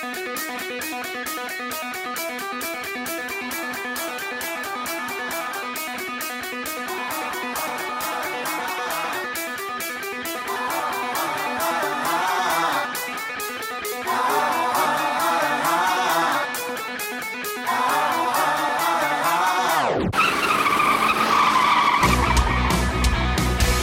Thank.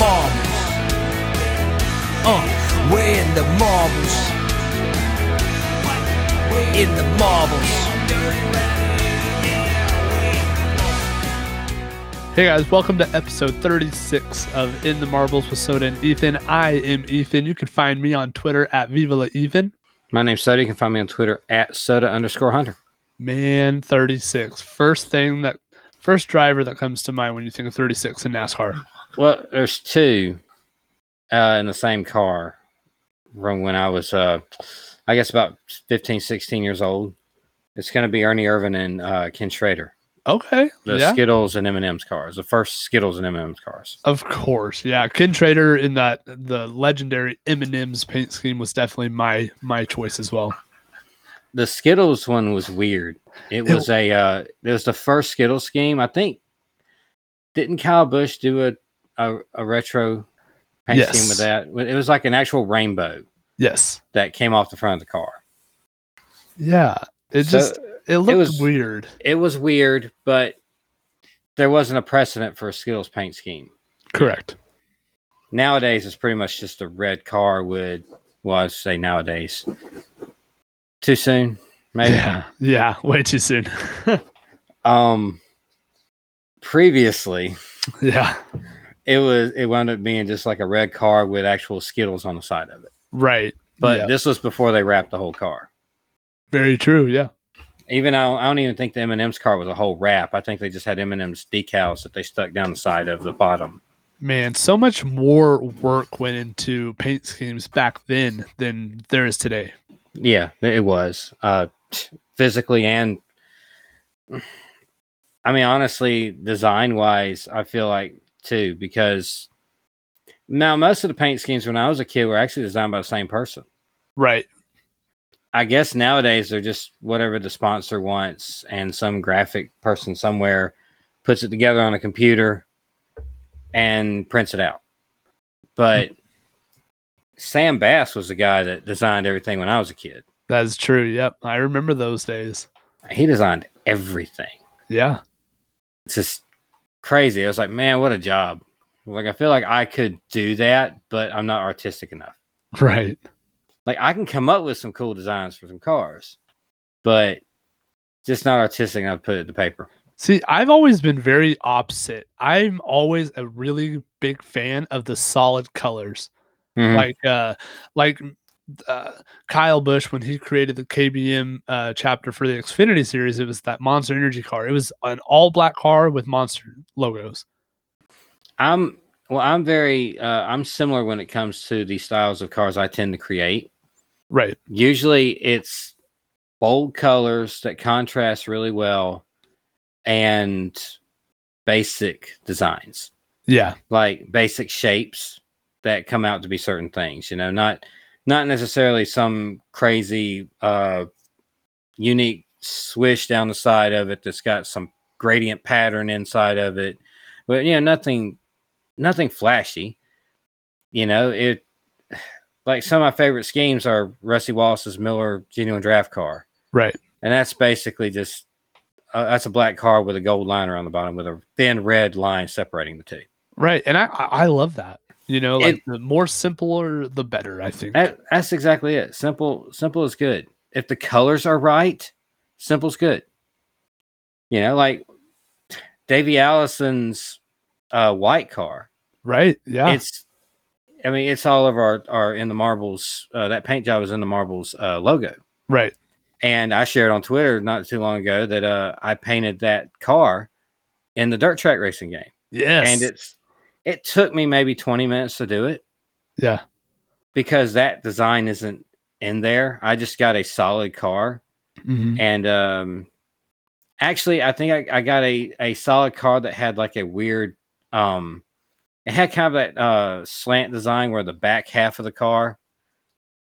We're in the marbles. Uh, we're in the marbles. In the marbles. Hey guys, welcome to episode 36 of In the Marbles with Soda and Ethan. I am Ethan. You can find me on Twitter at Viva La Ethan. My name's Soda. You can find me on Twitter at soda underscore hunter. Man, 36. First thing that, first driver that comes to mind when you think of 36 in NASCAR. Well, there's two uh, in the same car from when I was, uh, I guess, about 15, 16 years old. It's going to be Ernie Irvan and uh, Ken Schrader. Okay. The yeah. Skittles and M&M's cars. The first Skittles and M&M's cars. Of course. Yeah. Ken Schrader in that, the legendary M&M's paint scheme was definitely my, my choice as well. The Skittles one was weird. It was a, uh, it was the first Skittles scheme. I think, didn't Kyle Busch do a, a, a retro paint Yes. scheme with that? It was like an actual rainbow Yes. that came off the front of the car. Yeah. It So, just, it looked was- weird. it was weird, but there wasn't a precedent for a Skittles paint scheme. Correct. Nowadays, it's pretty much just a red car with, well, I say nowadays. Too soon, maybe. Yeah. Yeah. Way too soon. Um, previously, yeah. It was it wound up being just like a red car with actual Skittles on the side of it. Right. But Yeah. this was before they wrapped the whole car. very true. Yeah. Even I don't, I don't even think the M&M's car was a whole wrap. I think they just had M&M's decals that they stuck down the side of the bottom. Man, so much more work went into paint schemes back then than there is today. Yeah, it was uh, physically and I mean honestly, design wise, I feel like too because now most of the paint schemes when I was a kid were actually designed by the same person. Right. I guess nowadays they're just whatever the sponsor wants, and some graphic person somewhere puts it together on a computer and prints it out. But Sam Bass was the guy that designed everything when I was a kid. That is true. Yep. I remember those days. He designed everything. Yeah. It's just crazy. I was like, man, what a job. Like I feel like I could do that, but I'm not artistic enough. Right. Like I can come up with some cool designs for some cars, but just not artistic enough to put it to paper. See, I've always been very opposite. I'm always a really big fan of the solid colors. Mhm. Like uh like uh, Kyle Busch when he created the KBM uh, chapter for the Xfinity series, it was that Monster Energy car. It was an all black car with Monster logos. I'm well, I'm very uh, I'm similar when it comes to the styles of cars I tend to create. Right. Usually it's bold colors that contrast really well and basic designs. Yeah. like basic shapes that come out to be certain things you know not not necessarily some crazy uh unique swish down the side of it that's got some gradient pattern inside of it but you know nothing nothing flashy you know it like some of my favorite schemes are rusty wallace's miller genuine draft car Right. and that's basically just uh, that's a black car with a gold line around the bottom with a thin red line separating the two Right. And I I I love that. You know, like It- the more simpler the better, I think. That, that's exactly it. Simple, simple is good. If the colors are right, simple's good. You know, like Davey Allison's uh, white car. right. Yeah. It's I mean, it's all of our, our in the marbles. Uh, that paint job is in the marbles uh, logo. Right. And I shared on Twitter not too long ago that uh, I painted that car in the dirt track racing game. Yes. And it's it took me maybe 20 minutes to do it yeah. because that design isn't in there. I just got a solid car. Mhm. And um actually I think I, I got a, a solid car that had like a weird um it had kind of that uh slant design where the back half of the car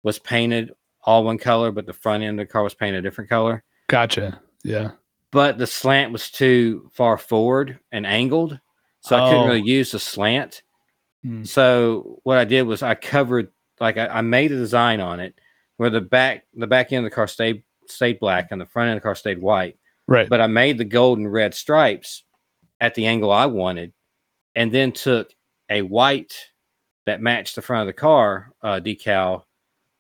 was painted all one color, but the front end of the car was painted a different color. Gotcha. Yeah. But the slant was too far forward and angled. So I couldn't Oh. really use the slant. Mm. So what I did was I covered like I, I made a design on it where the back the back end of the car stayed stayed black and the front end of the car stayed white. Right. But I made the gold and red stripes at the angle I wanted, and then took a white that matched the front of the car uh, decal,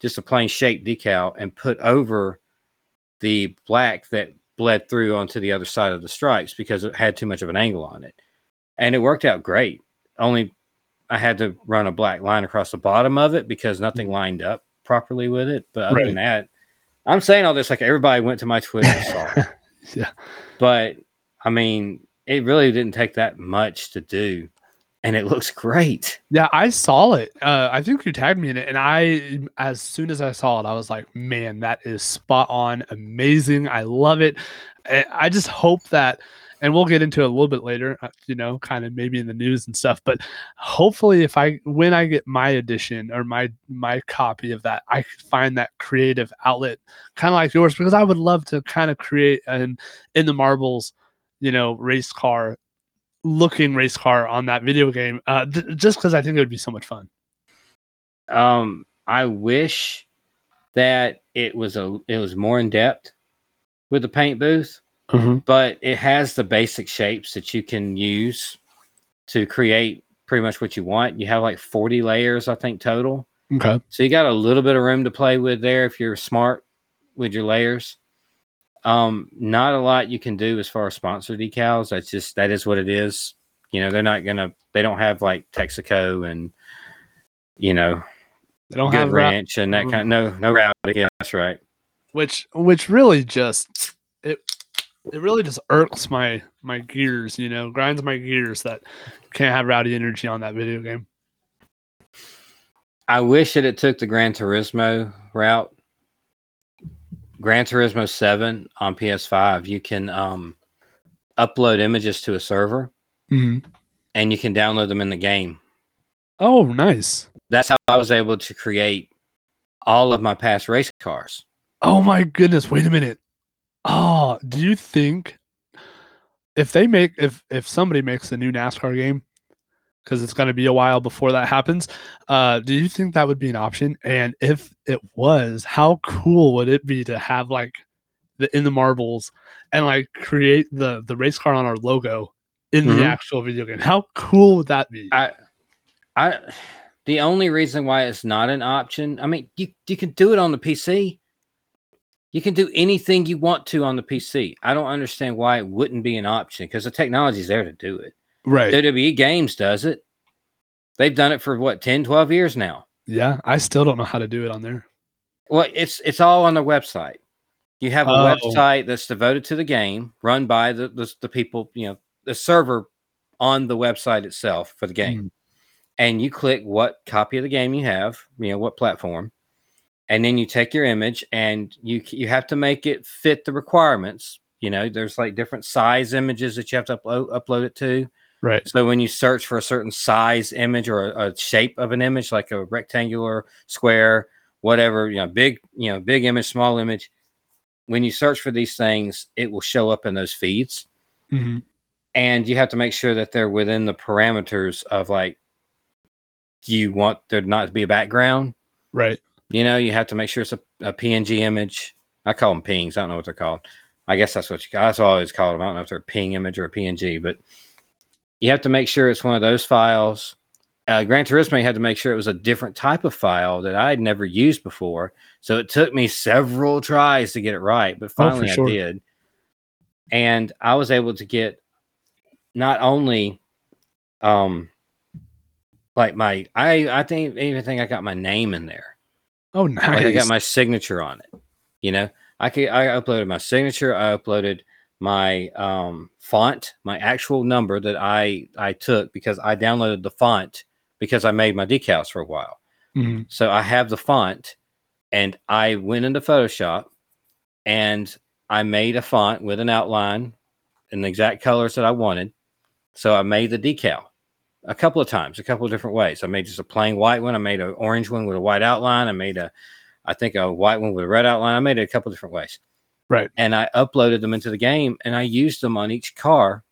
just a plain shape decal, and put over the black that bled through onto the other side of the stripes because it had too much of an angle on it, and it worked out great. Only I had to run a black line across the bottom of it because nothing lined up properly with it. But other than that, I'm saying all this like everybody went to my Twitter and saw it. Yeah. But I mean, it really didn't take that much to do, and it looks great. Yeah, I saw it. Uh, I think you tagged me in it, and I, as soon as I saw it, I was like, "Man, that is spot on, amazing! I love it." I just hope that, and we'll get into it a little bit later. uh, You know, kind of maybe in the news and stuff. But hopefully, if I when I get my edition or my my copy of that, I find that creative outlet, kind of like yours, because I would love to kind of create an in the marbles, you know, race car looking race car on that video game uh, th- just because I think it would be so much fun. Um, I wish that it was a it was more in depth with the paint booth, but it has the basic shapes that you can use to create pretty much what you want. You have like 40 layers, I think, total. Okay. So you got a little bit of room to play with there if you're smart with your layers. Um, not a lot you can do as far as sponsor decals. That's just that is what it is. You know, they're not gonna they don't have like Texaco and you know They don't Good have ra- Ranch and that kind of, no no rowdy. Yeah, that's right. which which really just it it really just irks my my gears, you know, grinds my gears that can't have rowdy energy on that video game. I wish that it took the Gran Turismo route. Gran Turismo 7 on PS5, you can um, upload images to a server and you can download them in the game. Oh, nice. That's how I was able to create all of my past race cars. Oh my goodness. Wait a minute. Oh, do you think if they make if if somebody makes a new NASCAR game because it's going to be a while before that happens, uh do you think that would be an option? And if it was, how cool would it be to have like the in the marbles and like create the the race car on our logo in Mhm. the actual video game? How cool would that be? I, I, the only reason why it's not an option, I mean, you, you can do it on the PC. You can do anything you want to on the PC. I don't understand why it wouldn't be an option because the technology's there to do it. right. WWE Games does it. They've done it for what 10, 12 years now. yeah, I still don't know how to do it on there. Well, it's it's all on their website. You have a Oh. website that's devoted to the game, run by the, the the people, you know, the server on the website itself for the game. Hmm. And you click what copy of the game you have, you know, what platform, and then you take your image and you you have to make it fit the requirements. You know, there's like different size images that you have to upload upload it to. Right. So when you search for a certain size image or a, a shape of an image, like a rectangular, square, whatever, you know, big, you know, big image, small image, when you search for these things, it will show up in those feeds. Mhm. And you have to make sure that they're within the parameters of like, do you want there not to be a background? Right. You know, you have to make sure it's a, a PNG image. I call them pings. I don't know what they're called. I guess that's what you I always call them. I don't know if they're a ping image or a PNG, but you have to make sure it's one of those files. Uh, Gran Turismo had to make sure it was a different type of file that I had never used before. So it took me several tries to get it right, but Oh, finally sure. I did. And I was able to get not only um like my I I think even think I got my name in there. Oh, nice. Like I got my signature on it. You know, I could I uploaded my signature. I uploaded my um, font, my actual number that I I took because I downloaded the font because I made my decals for a while. Mhm. So I have the font, and I went into Photoshop, and I made a font with an outline in the exact colors that I wanted. So I made the decal a couple of times, a couple of different ways. I made just a plain white one. I made an orange one with a white outline. I made a, I think a white one with a red outline. I made it a couple of different ways. Right. And I uploaded them into the game, and I used them on each car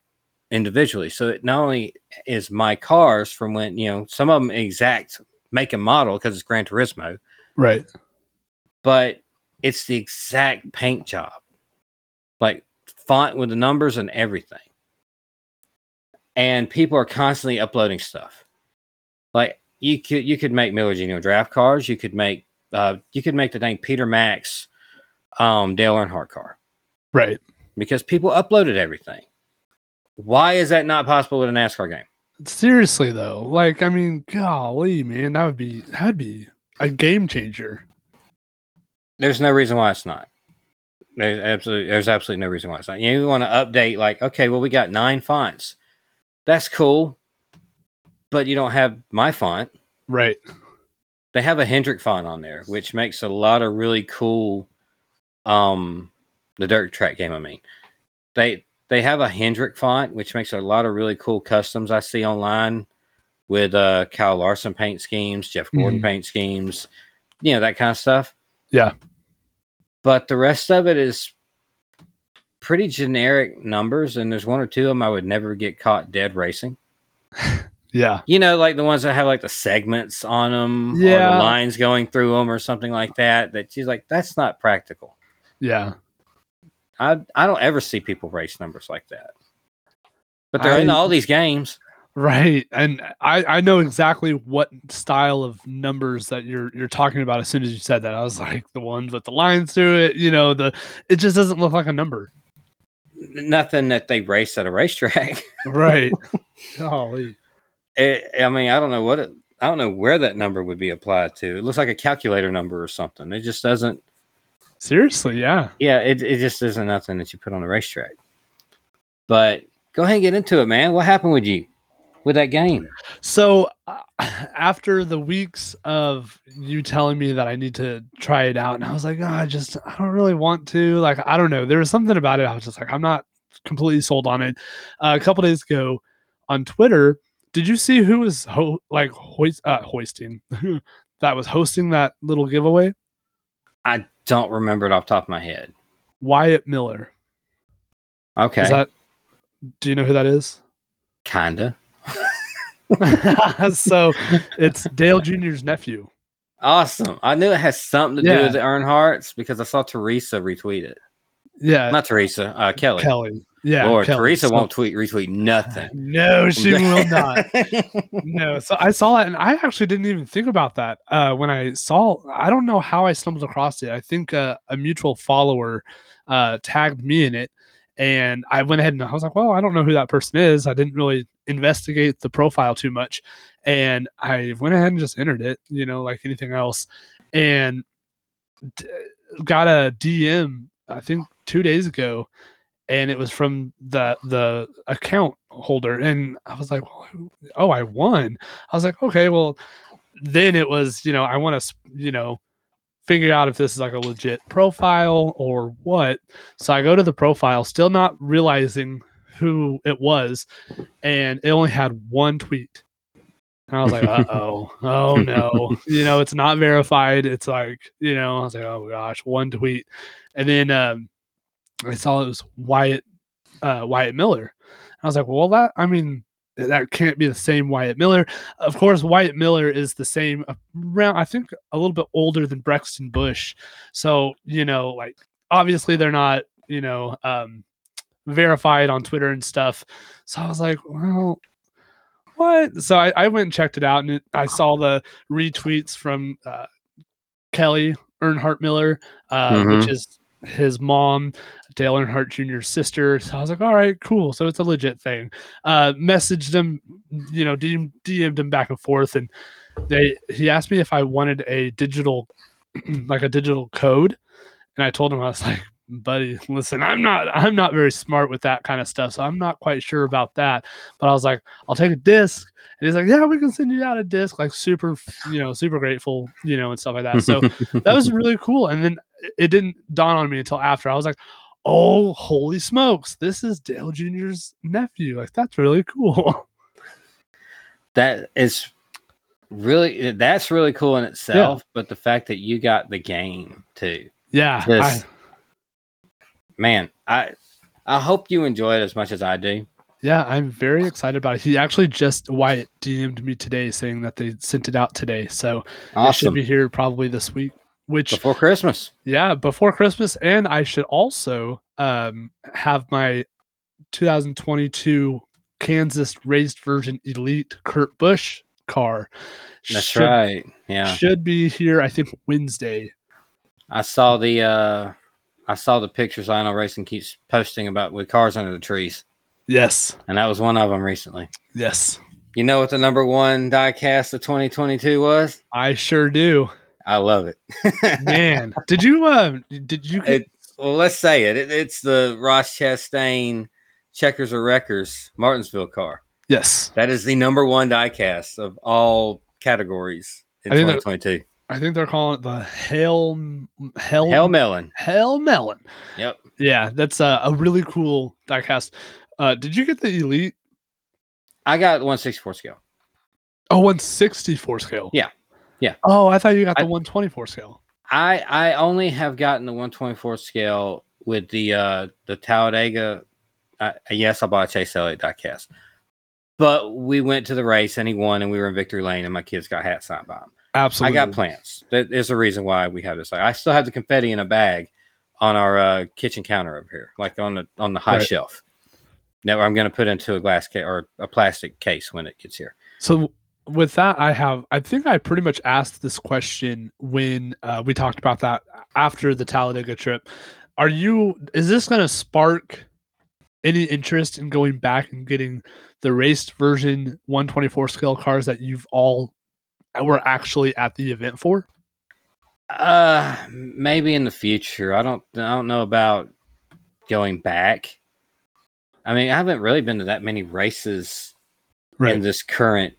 individually. So it not only is my cars from when you know some of them exact make and model because it's Gran Turismo, Right. but it's the exact paint job, like font with the numbers and everything. And people are constantly uploading stuff. Like you could you could make Miller Gino draft cars. You could make uh you could make the dang Peter Max um Dale Earnhardt car Right. because people uploaded everything. Why is that not possible with a NASCAR game? Seriously though, like I mean, golly, man, that would be that'd be a game changer. There's no reason why it's not. There's absolutely there's absolutely no reason why it's not. You want to update like, okay, well, we got nine fonts. That's cool. But you don't have my font. Right. They have a Hendrick font on there, which makes a lot of really cool um the dirt track game, I mean. They they have a Hendrick font, which makes a lot of really cool customs I see online with uh Kyle Larson paint schemes, Jeff Gordon Mhm. paint schemes, you know, that kind of stuff. Yeah. but the rest of it is pretty generic numbers and there's one or two of them i would never get caught dead racing Yeah. you know like the ones that have like the segments on them or Yeah. the lines going through them or something like that that she's like that's not practical Yeah. i i don't ever see people race numbers like that but they're in all these games Right. And I I know exactly what style of numbers that you're you're talking about as soon as you said that. I was like the ones with the lines through it, you know, the it just doesn't look like a number. Nothing that they race at a racetrack Right. Golly. it, i mean i don't know what it i don't know where that number would be applied to it looks like a calculator number or something it just doesn't Seriously, yeah. yeah, it, it just isn't nothing that you put on a racetrack. But go ahead and get into it, man. What happened with you with that game? So uh, after the weeks of you telling me that I need to try it out, and I was like, oh, I just I don't really want to. Like, I don't know. There was something about it. I was just like, I'm not completely sold on it. Uh, a couple days ago on Twitter, did you see who was ho- like hoist- uh, hoisting that was hosting that little giveaway? I don't remember it off the top of my head. Wyatt Miller. Okay, Is that? Do you know who that is? kinda so it's Dale Jr.'s nephew. awesome. I knew it has something to do with the Earnhardts because I saw Teresa retweet it. Yeah, Not Teresa, uh, Kelly. Kelly. Yeah, Lord, Kelly. Teresa So- won't tweet retweet nothing. No, she will not. No, so I saw that, and I actually didn't even think about that uh, when I saw. I don't know how I stumbled across it. I think uh, a mutual follower uh, tagged me in it, and I went ahead and I was like, "Well, I don't know who that person is." I didn't really investigate the profile too much, and I went ahead and just entered it, you know, like anything else, and d- got a DM. I think two days ago and it was from the the account holder and i was like oh i won i was like okay well then it was you know i want to you know figure out if this is like a legit profile or what. So i go to the profile still not realizing who it was and it only had one tweet. And i was like uh-oh. Oh no. You know it's not verified. It's like you know i was like oh gosh one tweet. And then um I saw it was Wyatt uh, Wyatt Miller. I was like, well, that I mean, that can't be the same Wyatt Miller. Of course, Wyatt Miller is the same around. I think a little bit older than Brexton Busch. So you know, like obviously they're not you know um, verified on Twitter and stuff. So I was like, well. What? So I, I went and checked it out, and it, I saw the retweets from uh, Kelly Earnhardt Miller, uh, which is his mom, Dale Earnhardt Jr.'s sister. So I was like, all right, cool. So it's a legit thing. Uh, messaged him, you know, DM, DM'd him back and forth, and they he asked me if I wanted a digital, like a digital code, and I told him I was like, buddy, listen, I'm not I'm not very smart with that kind of stuff, so I'm not quite sure about that. But I was like, I'll take a disc. And he's like, Yeah, we can send you out a disc, like super, you know, super grateful, you know, and stuff like that. So that was really cool. And then it didn't dawn on me until after. I was like, oh, holy smokes, this is Dale Jr.'s nephew. Like, that's really cool. that is really that's really cool in itself. But the fact that you got the game too, Yeah. Just- I- man, I I hope you enjoy it as much as I do. yeah, I'm very excited about it. He actually just Wyatt DM'd me today saying that they sent it out today. So it should be here probably this week. Which Before Christmas. yeah, before Christmas. And I should also um have my 2022 Kansas raised version elite Kurt Busch car. That's should, right. Yeah. Should be here, I think Wednesday. I saw the uh I saw the pictures Lionel Racing keeps posting about with cars under the trees. Yes. And that was one of them recently. Yes. You know what the number one diecast of 2022 was? I sure do. I love it. Man, did you uh did you It- well, let's say it. it. It's the Ross Chastain Checkers or Wreckers Martinsville car. Yes. That is the number one diecast of all categories in I 2022. I think they're calling it the Hell Hell Hail Melon. Hail Melon. Yep. Yeah, that's a, a really cool diecast. Uh did you get the elite I got 164 scale. Oh, 164 scale. Yeah. Yeah. Oh, I thought you got the I- 124 scale. I I only have gotten the 124 scale with the uh the Talladega. Uh, yes, I bought a Chase Elliott diecast, but we went to the race and he won, and we were in victory lane, and my kids got hats signed by him. Absolutely. I got plans. That is the reason why we have this. I still have the confetti in a bag on our uh, kitchen counter over here, like on the on the high Right. shelf. Now I'm going to put into a glass case or a plastic case when it gets here. So with that, I have. I think I pretty much asked this question when uh, we talked about that after the Talladega trip. Are you? Is this going to spark any interest in going back and getting the raced version 124 scale cars that you've all were actually at the event for? Uh, maybe in the future. I don't. I don't know about going back. I mean, I haven't really been to that many races in this current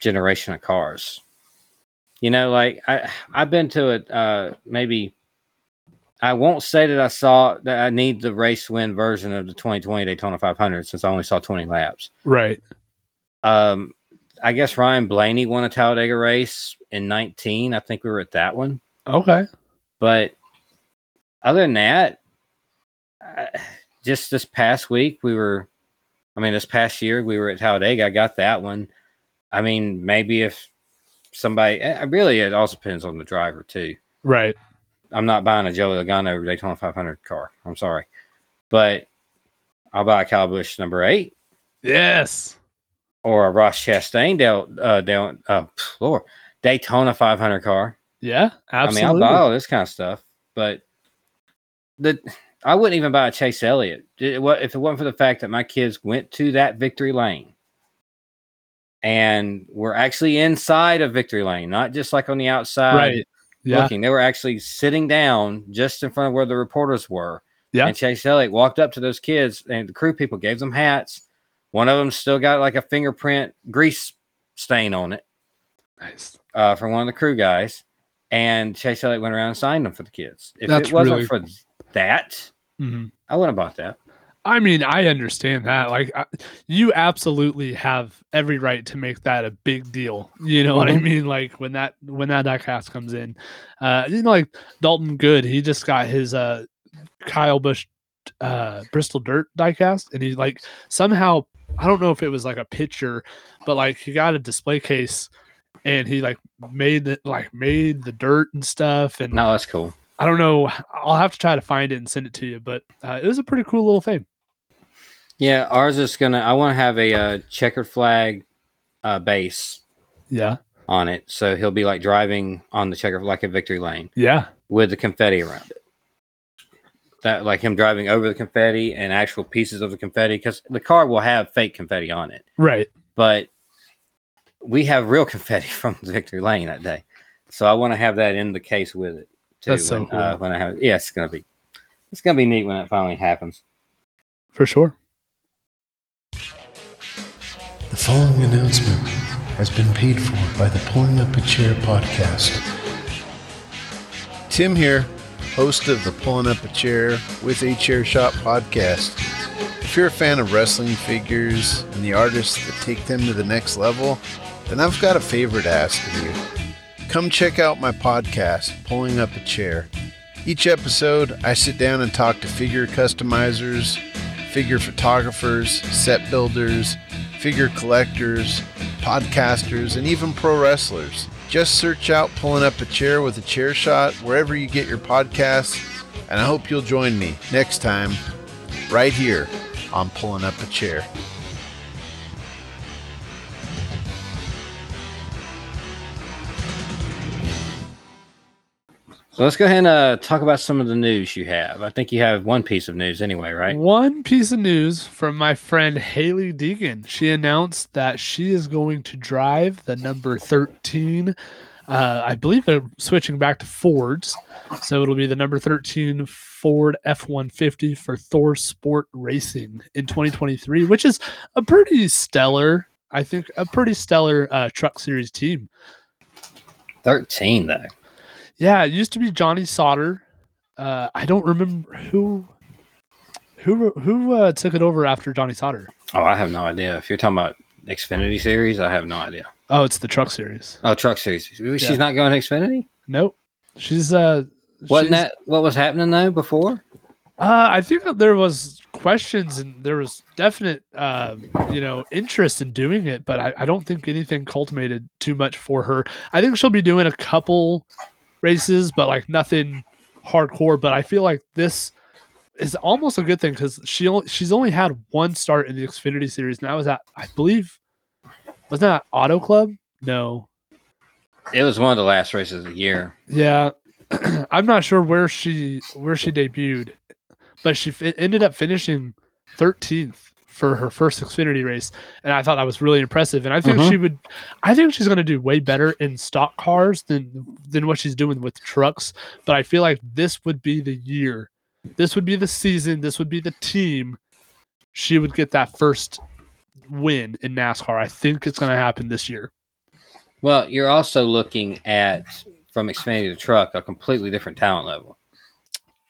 generation of cars. You know, like I I've been to it. Uh, maybe I won't say that I saw that I need the race win version of the 2020 Daytona 500 since I only saw 20 laps. Right. Um, I guess Ryan Blaney won a Talladega race in 19. I think we were at that one. Okay. But other than that, uh, just this past week, we were, I mean, this past year, we were at Talladega. I got that one. I mean, maybe if somebody, eh, really, it also depends on the driver, too. Right. I'm not buying a Joey Logano Daytona 500 car. I'm sorry. But I'll buy a Kyle Busch number eight Yes. or a Ross Chastain Del, uh, Del, uh, Lord, Daytona 500 car. Yeah. Absolutely. I mean, I'll buy all this kind of stuff, but the I wouldn't even buy a Chase Elliott if it wasn't for the fact that my kids went to that victory lane and were actually inside of victory lane, not just like on the outside right. Yeah. looking. They were actually sitting down just in front of where the reporters were. Yeah. And Chase Elliott walked up to those kids, and the crew people gave them hats. One of them still got like a fingerprint grease stain on it Nice. uh, from one of the crew guys, and Chase Elliott went around and signed them for the kids. If That's it wasn't really for that, hmm I wouldn't have bought that. I mean, I understand that. Like, I, you absolutely have every right to make that a big deal. You know what I Mhm. mean? Like when that when that diecast comes in, uh, you know, like Dalton Good, he just got his uh Kyle Busch uh Bristol Dirt diecast, and he like somehow I don't know if it was like a picture, but like he got a display case, and he like made it like made the dirt and stuff, and No, that's cool. I don't know. I'll have to try to find it and send it to you, but uh, it was a pretty cool little thing. Yeah, ours is gonna. I want to have a uh, checkered flag uh, base Yeah. on it, so he'll be like driving on the checker like a victory lane Yeah. with the confetti around it. that like him driving over the confetti and actual pieces of the confetti because the car will have fake confetti on it, Right. but we have real confetti from Victory Lane that day. So I want to have that in the case with it too. That's so when, uh, cool. when I have, yeah, it's gonna be, it's gonna be neat when it finally happens. For sure. The following announcement has been paid for by the Pulling Up a Chair podcast. Tim here, host of the Pulling Up a Chair with a Chair Shot podcast. If you're a fan of wrestling figures and the artists that take them to the next level, then I've got a favor to ask of you. Come check out my podcast, Pulling Up a Chair. Each episode, I sit down and talk to figure customizers, figure photographers, set builders, figure collectors, podcasters, and even pro wrestlers. Just search out Pulling Up a Chair with a Chair Shot wherever you get your podcasts, and I hope you'll join me next time, right here on Pulling Up a Chair. So let's go ahead and uh, talk about some of the news you have. I think you have one piece of news anyway, right? One piece of news from my friend Hailie Deegan. She announced that she is going to drive the number 13. Uh, I believe they're switching back to Fords. So it'll be the number 13 Ford F 150 for ThorSport Racing in 2023, which is a pretty stellar, I think, a pretty stellar uh, truck series team. 13, though. Yeah, it used to be Johnny Sauter. Uh, I don't remember who who who uh, took it over after Johnny Sauter. Oh, I have no idea. If you're talking about Xfinity Series, I have no idea. Oh, it's the truck series. Oh, Truck Series. She's Yeah. not going to Xfinity? Nope. She's uh Wasn't she's- that what was happening, though, before? uh I think that there was questions and there was definite uh you know interest in doing it, but I, I don't think anything culminated too much for her. I think she'll be doing a couple races, but like nothing hardcore. But I feel like this is almost a good thing because she only, she's only had one start in the Xfinity series, and that was at I believe was that Auto Club? No, It was one of the last races of the year. Yeah, I'm not sure where she where she debuted, but she fi- ended up finishing 13th for her first Xfinity race, and I thought that was really impressive. And I think Mhm. she would, I think she's going to do way better in stock cars than than what she's doing with trucks. But I feel like this would be the year, this would be the season, this would be the team. She would get that first win in NASCAR. I think it's going to happen this year. Well, you're also looking at, from Xfinity to Truck, a completely different talent level.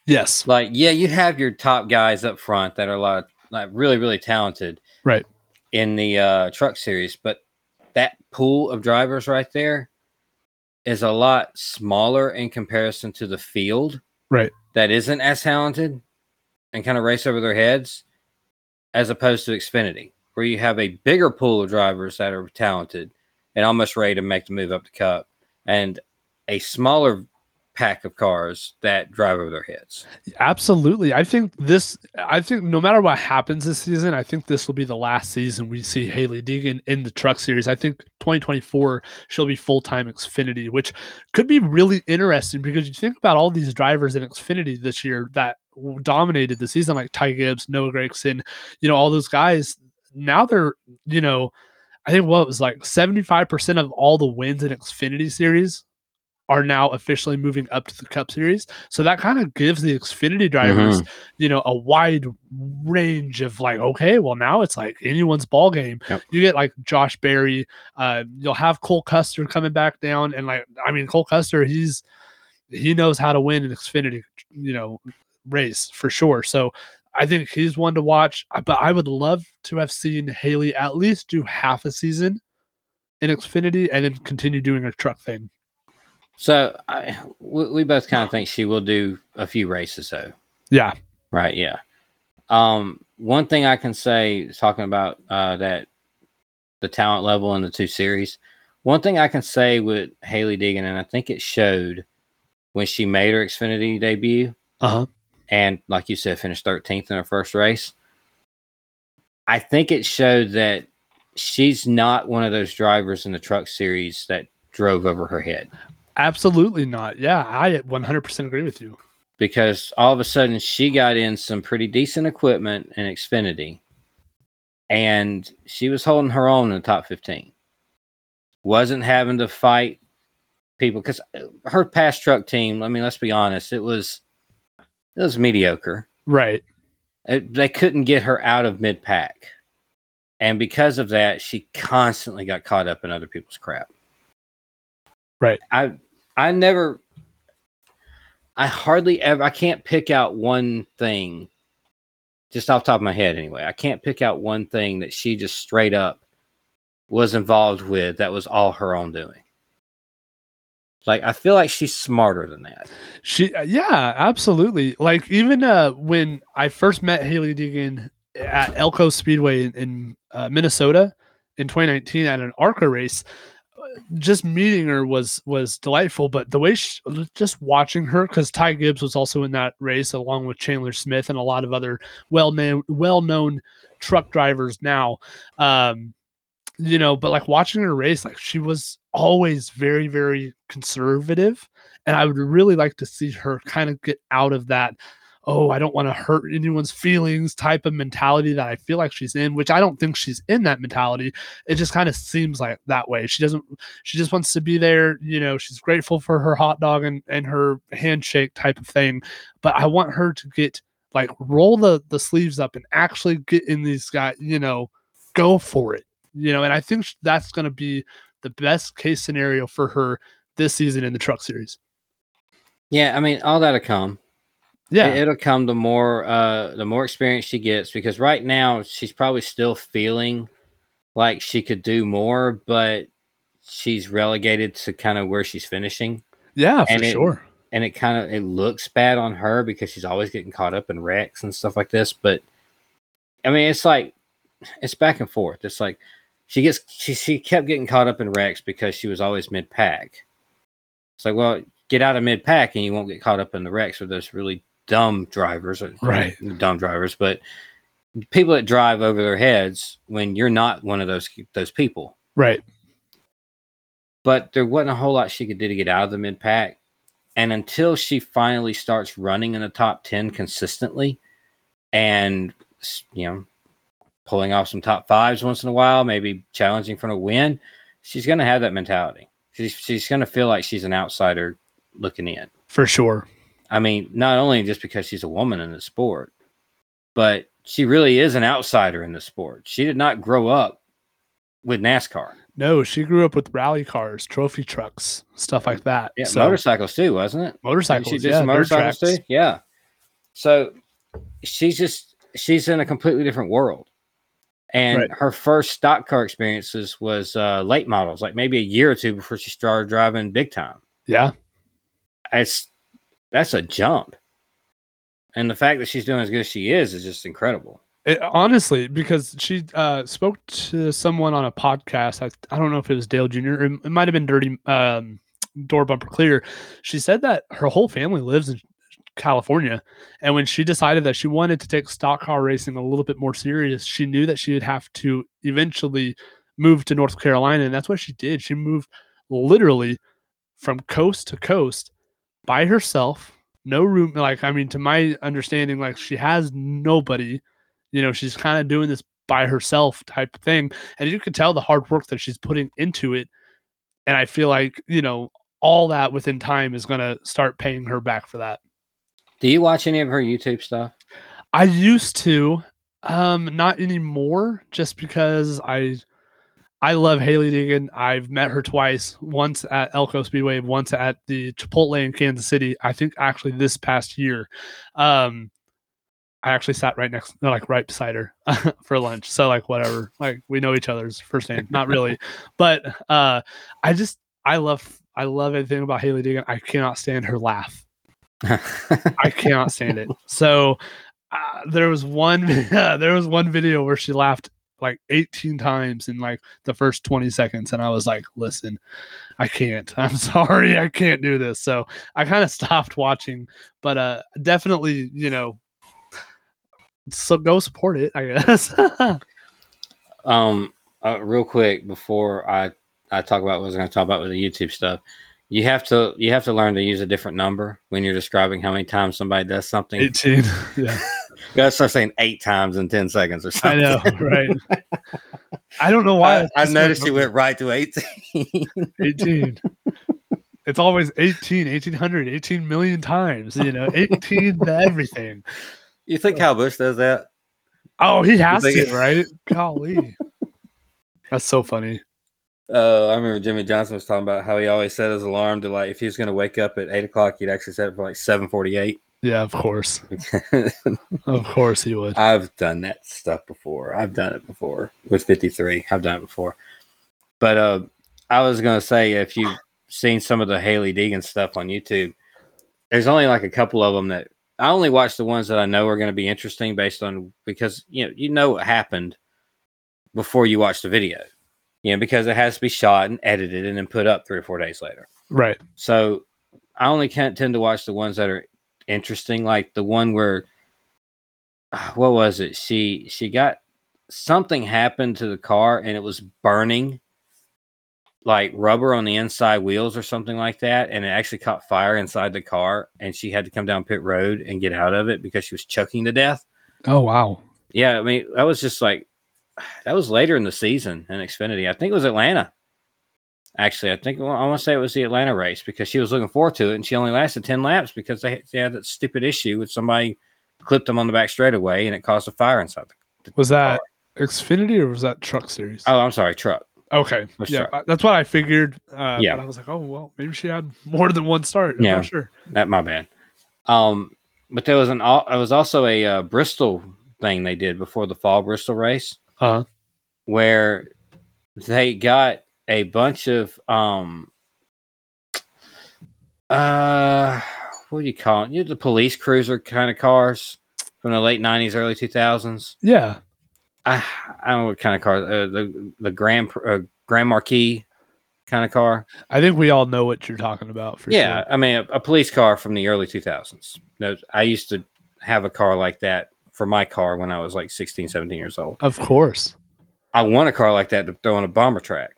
Yes, Like, yeah, you have your top guys up front that are a lot, like really, really talented. Right. In the uh, Truck Series, but that pool of drivers right there is a lot smaller in comparison to the field. Right. That isn't as talented and kind of race over their heads, as opposed to Xfinity, where you have a bigger pool of drivers that are talented and almost ready to make the move up the cup, and a smaller pack of cars that drive over their heads. Absolutely. I think this, I think no matter what happens this season, I think this will be the last season we see Hailie Deegan in the truck series. I think 2024, she'll be full time Xfinity, which could be really interesting because you think about all these drivers in Xfinity this year that dominated the season, like Ty Gibbs, Noah Gragson, you know, all those guys. Now they're, you know, I think what it was like 75% of all the wins in Xfinity series are now officially moving up to the Cup Series. So that kind of gives the Xfinity drivers, you know, a wide range of like, okay, well now it's like anyone's ball game. Yep. You get like Josh Berry, uh, you'll have Cole Custer coming back down, and like, I mean, Cole Custer, he's he knows how to win an Xfinity, you know, race for sure. So I think he's one to watch. But I would love to have seen Hailie at least do half a season in Xfinity and then continue doing a truck thing. So I, we, we both kind of think she will do a few races, though. Yeah. Right. Yeah. Um, one thing I can say, talking about uh, that the talent level in the two series, one thing I can say with Hailie Deegan, and I think it showed when she made her Xfinity debut, Uh huh. and like you said, finished 13th in her first race. I think it showed that she's not one of those drivers in the truck series that drove over her head. Absolutely not. Yeah, I 100% agree with you. because all of a sudden she got in some pretty decent equipment in Xfinity and she was holding her own in the top 15. Wasn't having to fight people because uh, her past truck team, I mean, let's be honest, it was it was mediocre. Right. It, they couldn't get her out of mid pack. And because of that, she constantly got caught up in other people's crap. Right. I I never I hardly ever I can't pick out one thing just off top of my head anyway. I can't pick out one thing that she just straight up was involved with that was all her own doing. Like I feel like she's smarter than that. She, uh, yeah, absolutely. Like even uh, when I first met Hailie Deegan at Elko Speedway in, in uh, Minnesota in 2019 at an ARCA race, just meeting her was was delightful. But the way she, just watching her, because Ty Gibbs was also in that race along with Chandler Smith and a lot of other well known well known truck drivers now. Um, you know, but like watching her race, like she was always very, very conservative. And I would really like to see her kind of get out of that, oh, I don't want to hurt anyone's feelings type of mentality that I feel like she's in, which I don't think she's in that mentality. It just kind of seems like that way. She doesn't, she just wants to be there. You know, she's grateful for her hot dog and, and her handshake type of thing. But I want her to get like roll the, the sleeves up and actually get in these guys, you know, go for it you know, and I think that's going to be the best case scenario for her this season in the truck series. Yeah, I mean, all that'll come. Yeah, it, will come the more uh the more experience she gets because right now she's probably still feeling like she could do more, but she's relegated to kind of where she's finishing. Yeah, for it, sure. And it kind of it looks bad on her because she's always getting caught up in wrecks and stuff like this. But I mean, it's like it's back and forth. It's like she gets she she kept getting caught up in wrecks because she was always mid pack. It's like, well, get out of mid pack and you won't get caught up in the wrecks with those really dumb drivers, uh, right? Dumb drivers, but people that drive over their heads when you're not one of those those people, right? But there wasn't a whole lot she could do to get out of the mid pack, and until she finally starts running in the top ten consistently, and you know pulling off some top fives once in a while, maybe challenging for a win, she's going to have that mentality. She's, she's going to feel like she's an outsider looking in. For sure. I mean, not only just because she's a woman in the sport, but she really is an outsider in the sport. She did not grow up with NASCAR. No, she grew up with rally cars, trophy trucks, stuff like that. Yeah, so, motorcycles too, wasn't it? Motorcycles. She did yeah, motorcycles too. Yeah. So she's just she's in a completely different world and right. her first stock car experiences was uh, late models, like maybe a year or two before she started driving big time. Yeah, it's that's a jump, and the fact that she's doing as good as she is is just incredible. It, honestly, because she uh, spoke to someone on a podcast. I, I don't know if it was Dale Jr. It, it might have been Dirty um, Door Bumper Clear. She said that her whole family lives in California. And when she decided that she wanted to take stock car racing a little bit more serious, she knew that she would have to eventually move to North Carolina. And that's what she did. She moved literally from coast to coast by herself, no room. Like, I mean, to my understanding, like she has nobody, you know, she's kind of doing this by herself type thing. And you can tell the hard work that she's putting into it. And I feel like, you know, all that within time is going to start paying her back for that. Do you watch any of her YouTube stuff? I used to, um, not anymore, just because I I love Hailie Deegan. I've met her twice, once at Elko Speedway, once at the Chipotle in Kansas City. I think actually this past year. Um, I actually sat right next, like right beside her for lunch. So like whatever, like we know each other's first name, not really, but uh, I just I love I love everything about Hailie Deegan. I cannot stand her laugh. I cannot stand it. So uh, there was one there was one video where she laughed like 18 times in like the first 20 seconds and I was like, "Listen, I can't. I'm sorry. I can't do this." So I kind of stopped watching, but uh definitely, you know, so go support it, I guess. um uh, real quick before I I talk about what I was going to talk about with the YouTube stuff. You have to you have to learn to use a different number when you're describing how many times somebody does something. 18. yeah. You gotta start saying eight times in ten seconds or something. I know, right? I don't know why. I, I noticed you went right to eighteen. 18. It's always 18, 1800, 18 million times, you know, 18 to everything. you think Kyle Busch does that? Oh, he has to, it- right? Golly. That's so funny. Uh, I remember Jimmie Johnson was talking about how he always set his alarm to like if he was gonna wake up at eight o'clock, he'd actually set it for like seven forty eight. Yeah, of course. Of course he would. I've done that stuff before. I've done it before with 53. I've done it before. But uh, I was going to say, if you've seen some of the Hailie Deegan stuff on YouTube, there's only like a couple of them that I only watch the ones that I know are going to be interesting based on because you know you know what happened before you watch the video, you know because it has to be shot and edited and then put up three or four days later. Right. So I only can't tend to watch the ones that are interesting, like the one where ah, what was it? She she got something happened to the car and it was burning like rubber on the inside wheels or something like that and it actually caught fire inside the car and she had to come down pit road and get out of it because she was choking to death Oh, wow. yeah i mean that was just like that was later in the season in xfinity i think it was atlanta actually i think well, i want to say it was the atlanta race because she was looking forward to it and she only lasted 10 laps because they, they had that stupid issue with somebody clipped them on the back straightaway and it caused a fire inside the Was that Xfinity or was that Truck Series? oh i'm sorry truck okay. Yeah, Truck. That's what I figured. Uh, Yeah. I was like, oh, well, maybe she had more than one start. I'm Yeah. sure. that my bad um but there was an it was also a uh, bristol thing they did before the fall bristol race Uh-huh. where they got a bunch of um uh what do you call it? You know, the police cruiser kind of cars from the late nineties, early two thousands. Yeah. I I don't know what kind of car. Uh, the the Grand uh, Grand Marquis kind of car. I think we all know what you're talking about for yeah, sure. I mean a, a police car from the early two thousands. I used to have a car like that for my car when I was like 16, 17 years old. Of course. I want a car like that to throw on a bomber track.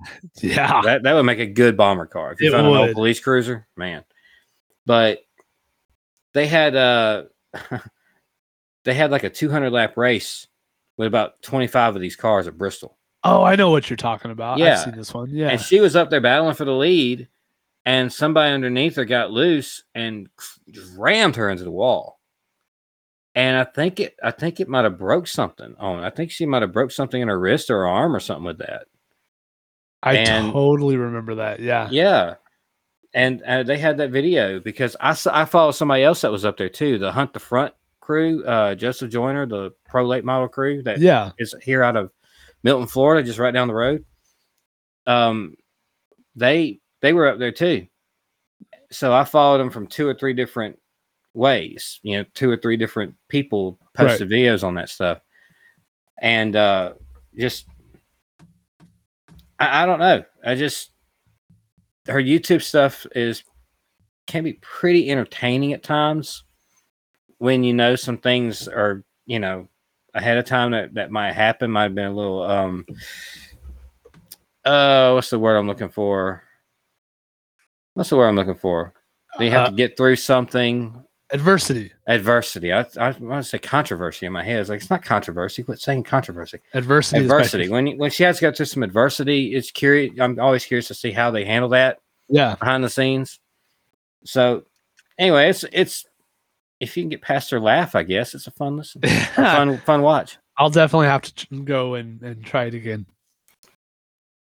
Yeah. that that would make a good bomber car. If you found an old police cruiser, man. But they had uh they had like a 200 lap race with about 25 of these cars at Bristol. Oh, I know what you're talking about. Yeah. I've seen this one. Yeah. And she was up there battling for the lead and somebody underneath her got loose and just rammed her into the wall. And I think it I think it might have broke something on. I think she might have broke something in her wrist or her arm or something with that. I and- totally remember that. Yeah. Yeah. And uh, they had that video because I saw, I followed somebody else that was up there too, the Hunt the Front crew, uh, Joseph Joyner, the pro late model crew that Yeah. is here out of Milton, Florida, just right down the road. Um, they they were up there too. So I followed them from two or three different ways, you know, two or three different people posted videos on that stuff. And uh just I, I don't know. I just her YouTube stuff is can be pretty entertaining at times when you know some things are, you know, ahead of time that, that might happen. Might have been a little um uh what's the word I'm looking for? What's the word I'm looking for? You have Uh, to get through something Adversity. adversity. I I want to say controversy in my head. It's like it's not controversy. Quit saying controversy. Adversity. Adversity. When when she has to go through some adversity, it's curious. I'm always curious to see how they handle that Yeah. behind the scenes. So anyway, it's it's if you can get past her laugh, I guess it's a fun listen, a fun fun watch. I'll definitely have to go and, and try it again.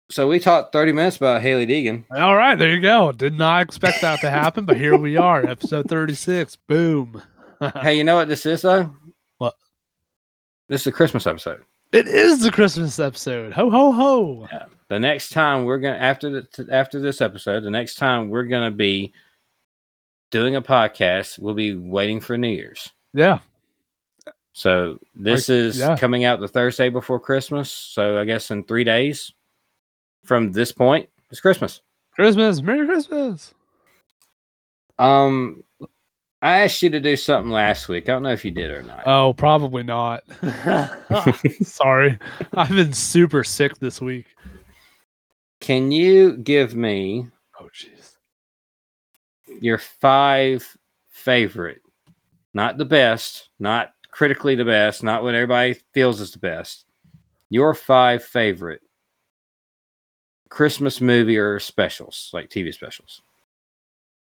So we talked 30 minutes about Hailie Deegan. All right, there you go. Did not expect that to happen, but here we are, episode 36. Boom. hey, you know what this is though? What? This is a Christmas episode. It is the Christmas episode. Ho ho ho. The next time we're gonna after the after this episode, the next time we're gonna be doing a podcast, we'll be waiting for New Year's. Yeah. So this Like, is yeah. coming out the Thursday before Christmas. So I guess in three days from this point, it's Christmas. Christmas. Merry Christmas. Um, I asked you to do something last week. I don't know if you did or not. Oh, probably not. Sorry. I've been super sick this week. Can you give me Oh, jeez. your five favorite, not the best, not critically the best, not what everybody feels is the best. Your five favorite Christmas movie or specials, like TV specials,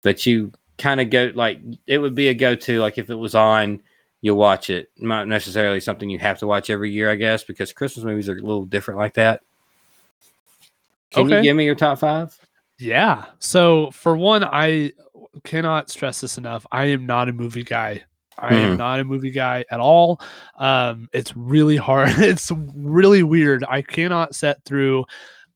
that you kind of go like it would be a go to, like if it was on, you'll watch it. Not necessarily something you have to watch every year, I guess, because Christmas movies are a little different like that. Can you give me your top five? Yeah. So for one, I cannot stress this enough. I am not a movie guy. I am Mhm. not a movie guy at all. Um, it's really hard. It's really weird. I cannot set through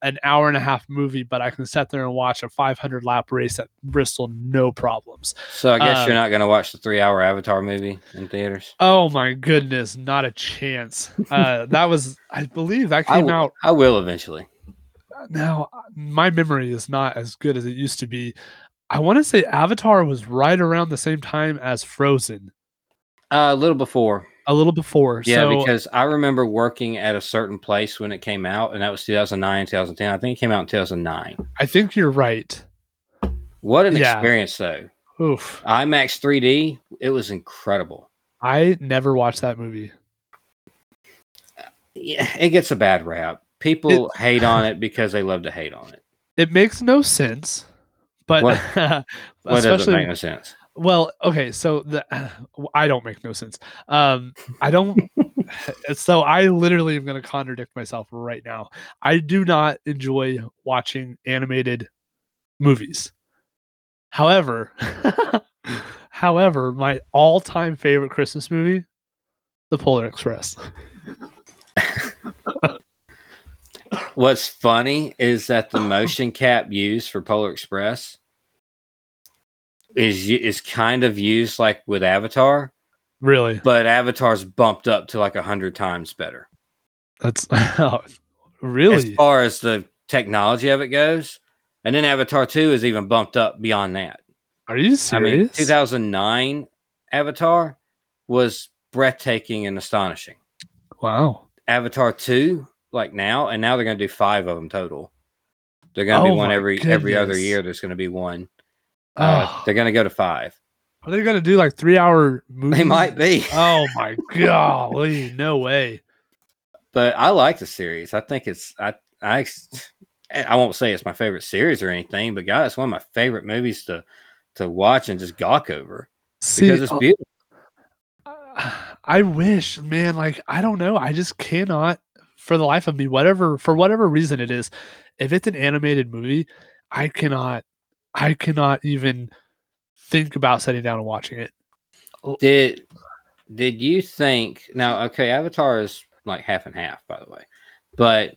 an hour and a half movie, but I can sit there and watch a 500 lap race at Bristol, no problems. So I guess Uh, you're not going to watch the three hour Avatar movie in theaters. Oh my goodness, not a chance. Uh, that was, I believe, that I came w- out. I will eventually. Now, my memory is not as good as it used to be. I want to say Avatar was right around the same time as Frozen, Uh, a little before. A little before. Yeah, so, because I remember working at a certain place when it came out, and that was 2009, 2010. I think it came out in 2009. I think you're right. What an Yeah. experience, though. Oof. IMAX 3D, it was incredible. I never watched that movie. Yeah, it gets a bad rap. People hate on it because they love to hate on it. It makes no sense, but What- What doesn't especially make no sense? Well, okay, so the I don't make no sense. Um, I don't. so I literally am going to contradict myself right now. I do not enjoy watching animated movies. However, however, my all-time favorite Christmas movie, The Polar Express. What's funny is that the motion cap used for Polar Express is is kind of used like with Avatar, Really, but Avatar's bumped up to like a hundred times better. that's oh, really As far as the technology of it goes. And then Avatar 2 is even bumped up beyond that. Are you I mean, serious? 2009 Avatar was breathtaking and astonishing. wow. Avatar 2, like now, and now they're going to do five of them total. They're going to Oh do one every every other year. There's going to be one. Uh, Oh, They're going to go to five. are they going to do like three-hour movies? They might be, Oh my golly, no way. but I like the series. I think it's I I I won't say it's my favorite series or anything, but God, it's one of my favorite movies to to watch and just gawk over See, because it's oh, beautiful. I wish, man, like I don't know. I just cannot for the life of me, whatever for whatever reason it is, if it's an animated movie, I cannot I cannot even think about sitting down and watching it. Did did you think now? Okay, Avatar is like half and half, by the way. But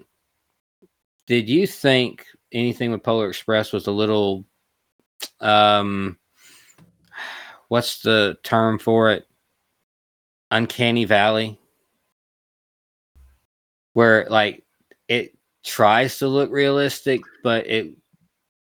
did you think anything with Polar Express was a little um what's the term for it? Uncanny Valley, where like it tries to look realistic, but it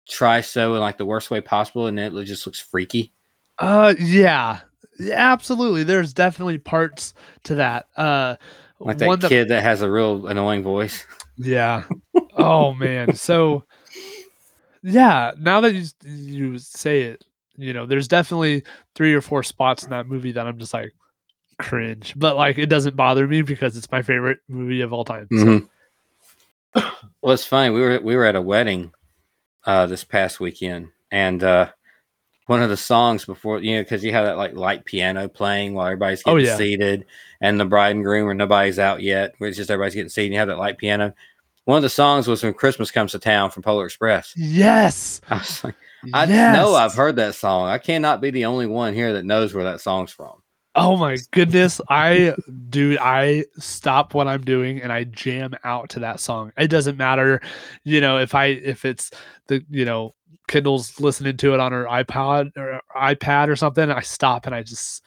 tries so in like the worst way possible, and it just looks freaky. Uh yeah. Yeah, absolutely. There's definitely parts to that. Uh Like that one that kid that has a real annoying voice. Yeah. oh man. So yeah, now that you you say it, you know, there's definitely three or four spots in that movie that I'm just like cringe, but like it doesn't bother me because it's my favorite movie of all time. So, Mhm. well, it's funny. We were we were at a wedding uh, this past weekend, and uh, one of the songs before you know because you have that like light piano playing while everybody's Oh, getting yeah. seated, and the bride and groom or nobody's out yet. Where it's just everybody's getting seated. And you have that light piano. One of the songs was "When Christmas Comes to Town" from Polar Express. yes. I was like, I yes. know I've heard that song. I cannot be the only one here that knows where that song's from. Oh my goodness. I dude, I stop what I'm doing and I jam out to that song. It doesn't matter, you know, if I if it's the you know, Kindle's listening to it on her iPod or iPad or something, I stop and I just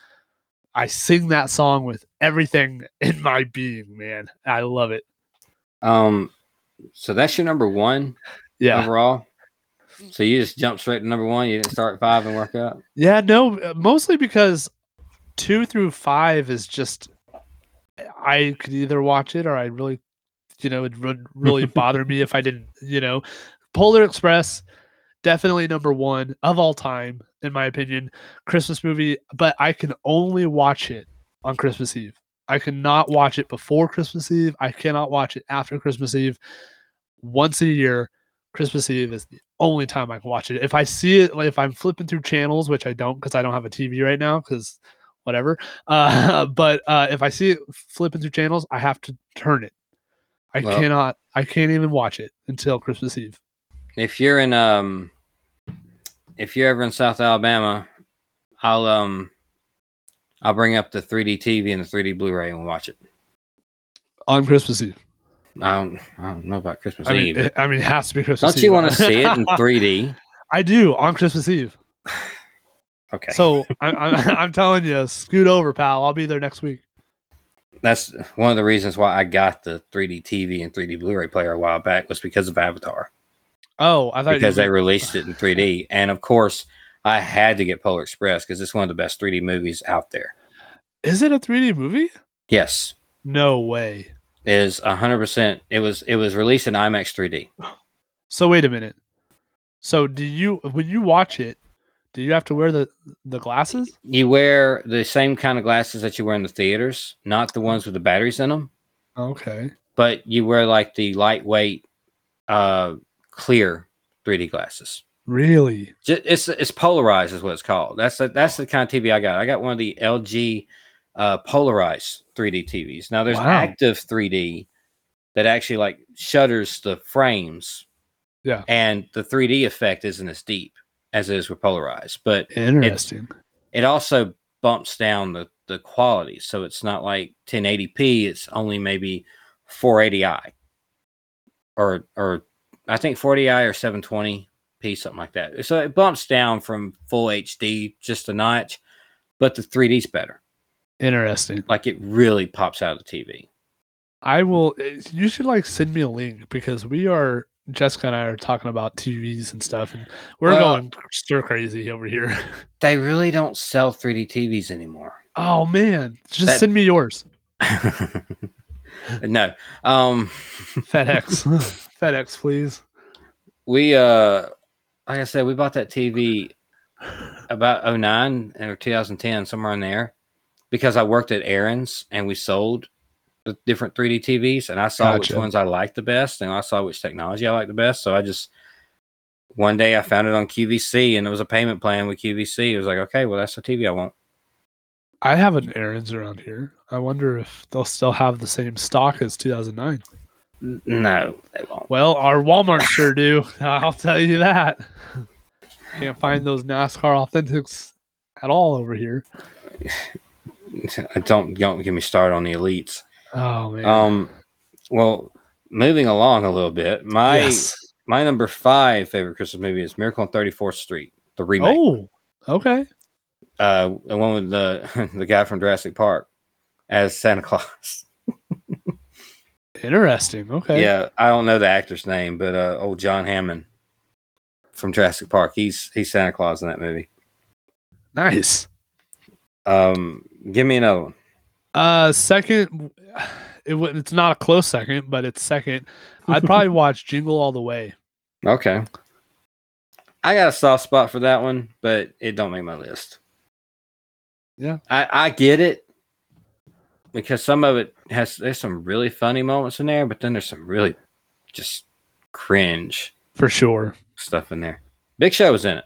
I sing that song with everything in my being, man. I love it. Um, so that's your number one. Yeah. overall. So you just jump straight to number one. You didn't start at five and work up. Yeah, no, mostly because two through five is just I could either watch it or I really, you know, it would really bother me if I didn't, you know. Polar Express, definitely number one of all time, in my opinion, Christmas movie, but I can only watch it on Christmas Eve. I cannot watch it before Christmas Eve. I cannot watch it after Christmas Eve. Once a year, Christmas Eve is the only time I can watch it. If I see it, like if I'm flipping through channels, which I don't because I don't have a TV right now, because whatever. Uh, but uh, if I see it flipping through channels, I have to turn it. I Well- cannot. I can't even watch it until Christmas Eve. If you're in um, if you're ever in South Alabama, I'll um, I'll bring up the 3D TV and the 3D Blu-ray and we'll watch it. on Christmas Eve. I don't, I don't know about Christmas I mean, Eve. it, I mean, it has to be Christmas. don't you want to see it in 3D? I do on Christmas Eve. Okay. So I, I'm, I'm telling you, scoot over, pal. I'll be there next week. that's one of the reasons why I got the 3D TV and 3D Blu-ray player a while back was because of Avatar Oh, I thought because they released it in 3D, and of course I had to get Polar Express because it's one of the best 3D movies out there. is it a 3D movie? Yes, No way. it is 100. percent It was it was released in IMAX 3D. So wait a minute. So do you when you watch it, do you have to wear the the glasses? You wear the same kind of glasses that you wear in the theaters, not the ones with the batteries in them, Okay. but you wear like the lightweight, uh, clear 3D glasses. Really? It's it's polarized is what it's called. That's the, that's the kind of TV I got. I got one of the LG uh, polarized 3D TVs. Now there's Wow. active 3D that actually like shutters the frames. Yeah. And the 3D effect isn't as deep as it is with polarized, but Interesting. it also bumps down the the quality, so it's not like 1080p. It's only maybe 480i, or or I think 40i or 720p, something like that. So it bumps down from full HD just a notch, but the 3D's better. Interesting. Like it really pops out of the TV. I will. eh, You should like send me a link because we are Jessica and I are talking about TVs and stuff, and we're Well- going stir crazy over here. They really don't sell 3D TVs anymore. Oh man, just That- send me yours. no, um, FedEx, FedEx, please. we uh like I said, we bought that TV about 09 or 2010, somewhere in there, because I worked at Aaron's and we sold the different 3D TVs and I saw which ones I liked the best and I saw which technology I liked the best. So I just one day I found it on QVC and it was a payment plan with QVC. It was like, okay, well that's the TV I want. I have an Aaron's around here. I wonder if they'll still have the same stock as 2009. No, they won't. Well, our Walmart sure do. I'll tell you that. Can't find those NASCAR authentics at all over here. Don't don't get me started on the elites. Oh man. Um, well, moving along a little bit, my Yes. my number five favorite Christmas movie is Miracle on 34th Street, the remake. Oh, okay. Uh, the one with the the guy from Jurassic Park as Santa Claus. Interesting. Okay. Yeah, I don't know the actor's name, but uh, old John Hammond from Jurassic Park. He's he's Santa Claus in that movie. Nice. Um, give me another one. Uh, second, it. It's not a close second, but it's second. I'd probably watch Jingle All the Way. Okay. I got a soft spot for that one, but it don't make my list. Yeah. I, I get it because some of it has there's some really funny moments in there, but then there's some really just cringe For sure. stuff in there. Big Show was in it.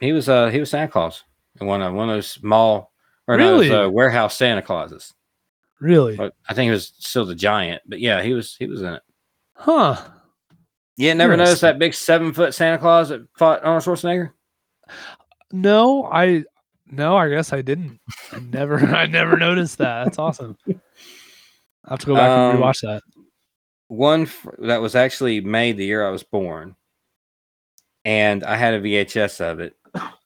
He was uh he was Santa Claus in one of one of those mall or no, Really? those, uh, warehouse Santa Clauses. Really? But I think it was still the giant, but yeah, he was he was in it. Huh. Yeah, never noticed that big seven foot Santa Claus that fought Arnold Schwarzenegger. No, I no, I guess I didn't. I never I never noticed that. That's awesome. I have to go back and Um, rewatch that. one f- that was actually made the year I was born, and I had a VHS of it,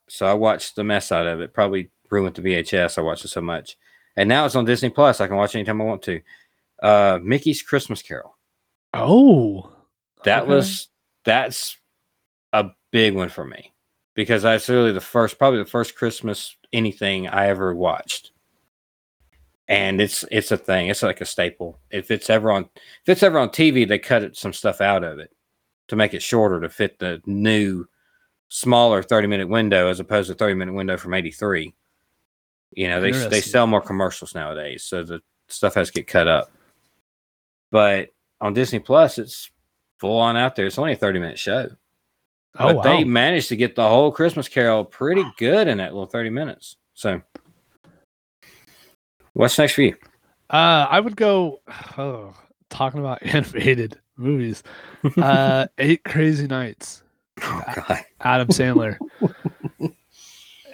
so I watched the mess out of it. Probably ruined the VHS. I watched it so much, and now it's on Disney Plus. I can watch anytime I want to. Uh, Mickey's Christmas Carol. Oh. That okay. was that's a big one for me because that's really the first, probably the first Christmas anything I ever watched. And it's it's a thing. It's like a staple. If it's ever on if it's ever on TV, they cut it, some stuff out of it to make it shorter to fit the new smaller 30 minute window as opposed to 30 minute window from 83. You know, they they sell more commercials nowadays, so the stuff has to get cut up. But on Disney Plus, it's full on out there. It's only a 30 minute show. Oh, but wow. they managed to get the whole Christmas Carol pretty good in that little 30 minutes. So, what's next for you? Uh, I would go. Oh, talking about animated movies. Uh, Eight Crazy Nights. Oh, God. Adam Sandler.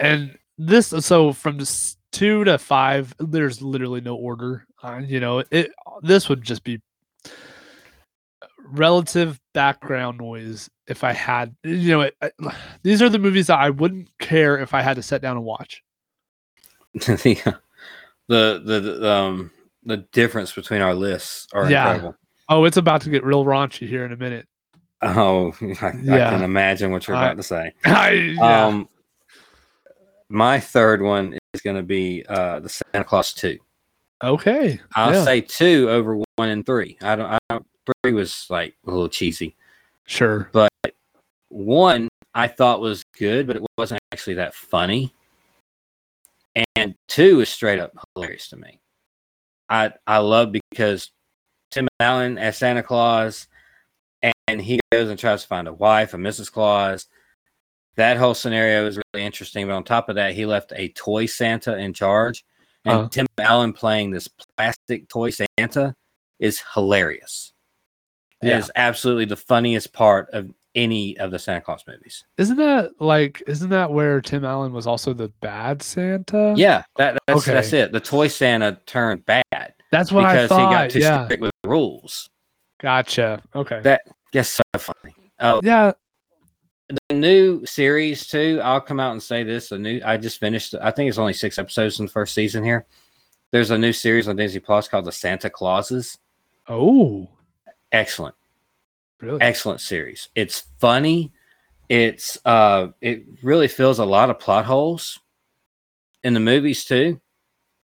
and this, so from two to five, there's literally no order. Uh, you know, it. This would just be relative background noise if I had. You know, it, I- these are the movies that I wouldn't care if I had to sit down and watch. the, the the um the difference between our lists are Yeah. incredible. Oh, it's about to get real raunchy here in a minute. Oh, I, I Yeah. can imagine what you're I- about to say. I, yeah. Um, my third one is going to be uh the Santa Claus two. okay. I'll yeah, say two over one and three. I don't. I don't. Three was like a little cheesy. sure. But one I thought was good, but it wasn't actually that funny. And two is straight up hilarious to me. I I love because Tim Allen as Santa Claus, and he goes and tries to find a wife, a Mrs. Claus. That whole scenario is really interesting. But on top of that, he left a toy Santa in charge, and Uh-huh. Tim Allen playing this plastic toy Santa is hilarious. It Yeah. is absolutely the funniest part of any of the Santa Claus movies. Isn't that like? Isn't that where Tim Allen was also the bad Santa? Yeah, that, that's Okay. that's it. The toy Santa turned bad that's what I because he thought. got too yeah, strict with the rules. gotcha. Okay. That gets so funny. Oh, yeah. The new series too. I'll come out and say this. The new I just finished. I think it's only six episodes in the first season here. There's a new series on Disney Plus called The Santa Clauses. Oh, Excellent. really? excellent series. It's funny. It's uh it really fills a lot of plot holes in the movies too.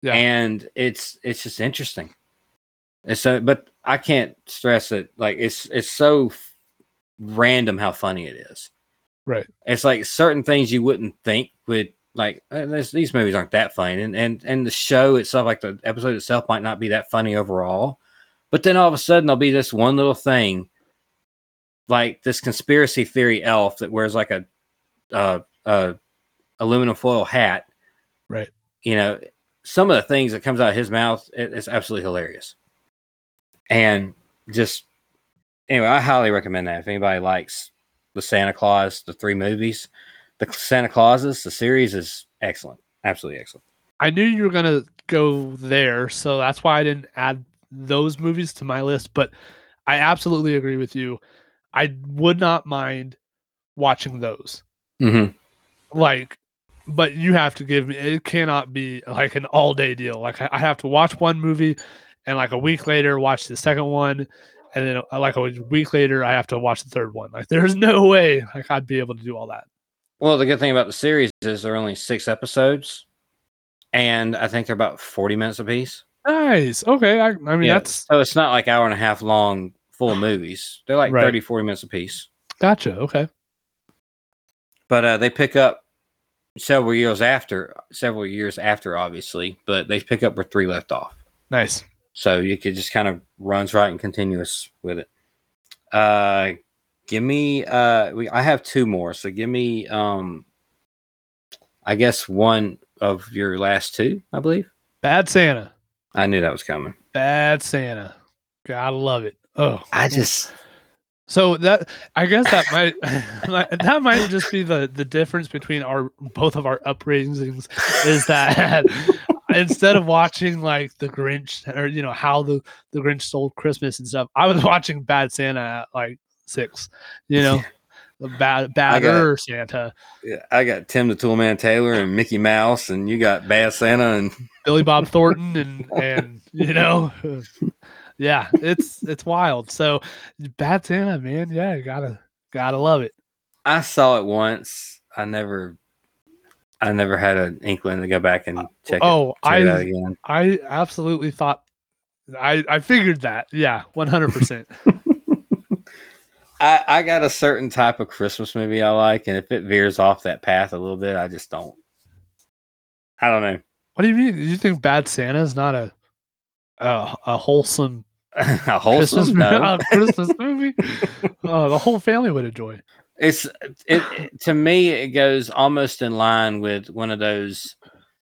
Yeah. And it's it's just interesting. It's so but I can't stress it like it's it's so random how funny it is. Right. It's like certain things you wouldn't think would like uh, these movies aren't that funny and and and the show itself like the episode itself might not be that funny overall. But then all of a sudden there'll be this one little thing like this conspiracy theory elf that wears like a uh, uh, aluminum foil hat. Right. You know, some of the things that comes out of his mouth, it, it's absolutely hilarious. And just anyway, I highly recommend that if anybody likes the Santa Claus, the three movies, the Santa Clauses, the series is excellent, absolutely excellent. I knew you were gonna go there, so that's why I didn't add those movies to my list. But I absolutely agree with you. I would not mind watching those. Mm-hmm. Like, but you have to give me. It cannot be like an all day deal. Like I, I have to watch one movie, and like a week later watch the second one, and then uh, like a week later I have to watch the third one. Like there's no way like I'd be able to do all that. Well, the good thing about the series is there are only six episodes, and I think they're about forty minutes apiece. Nice. Okay. I, I mean Yeah, that's so it's not like hour and a half long full movies. They're like Right. thirty, forty 30, 40 minutes apiece. gotcha. Okay. But uh, they pick up several years after, several years after, obviously. But they pick up where three left off. Nice. So you could just kind of runs right and continuous with it. Uh, give me. Uh, we I have two more. So give me. Um, I guess one of your last two. I believe. Bad Santa. I knew that was coming. Bad Santa. Gotta love it. Oh, I just. so that I guess that might that might just be the the difference between our both of our upbringings is that instead of watching like the Grinch or you know how the the Grinch stole Christmas and stuff, I was watching Bad Santa at like six. You know, the bad badder Santa, Yeah, I got Tim the Toolman Taylor and Mickey Mouse, and you got Bad Santa and Billy Bob Thornton, and and you know. Yeah, it's it's wild. So bad Santa, man. Yeah, you gotta gotta love it. I saw it once. I never, I never had an inkling to go back and check oh, it, check it oh, I again. I absolutely thought I I figured that. Yeah, one hundred percent. I, I got a certain type of Christmas movie I like, and if it veers off that path a little bit, I just don't. I don't know. What do you mean? Do you think Bad Santa is not a a, a wholesome a wholesome mo- no. a Christmas movie? Oh, the whole family would enjoy. It's it, it- to me. It goes almost in line with one of those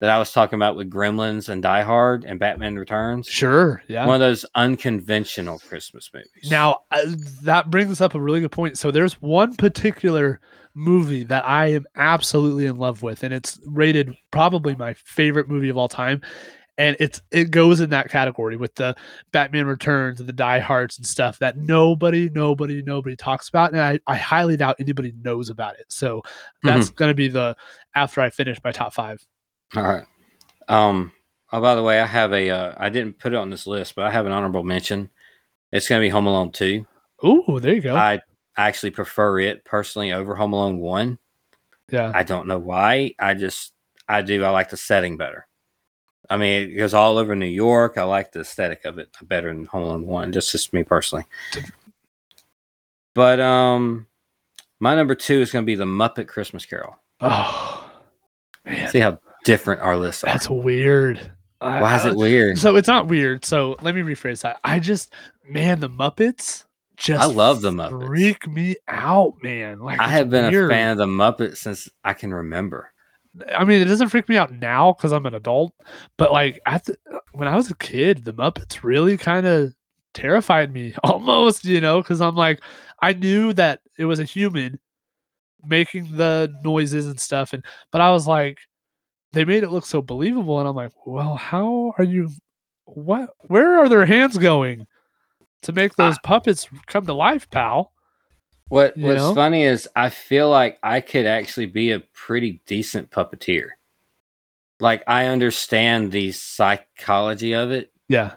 that I was talking about with Gremlins and Die Hard and Batman Returns. Sure, yeah. One of those unconventional Christmas movies. Now uh, that brings up a really good point. So there's one particular movie that I am absolutely in love with, and it's rated probably my favorite movie of all time. And it's it goes in that category with the Batman Returns and the Die Hards and stuff that nobody, nobody, nobody talks about, and I, I highly doubt anybody knows about it. So that's going to be the after I finish my top five. All right. Um. Oh, by the way, I have a. Uh, I didn't put it on this list, but I have an honorable mention. It's going to be Home Alone Two. Ooh, there you go. I actually prefer it personally over Home Alone One. yeah, I don't know why. I just I do. I like the setting better. I mean, it goes all over New York. I like the aesthetic of it better than Home Alone One. Just just me personally. But um, my number two is going to be the Muppet Christmas Carol. oh man, See how different our lists are. that's weird. Why is it weird? So it's not weird. So let me rephrase that. I just, man, the Muppets just I love the Muppets. freak me out, man. Like I have been weird. a fan of the Muppets since I can remember. I mean, it doesn't freak me out now because I'm an adult, but like at the, when I was a kid, the Muppets really kind of terrified me almost, you know, because I'm like, I knew that it was a human making the noises and stuff, and but I was like, they made it look so believable, and I'm like, well, how are you? What? Where are their hands going to make those puppets come to life, pal? What You What's know? funny is I feel like I could actually be a pretty decent puppeteer. Like I understand the psychology of it Yeah,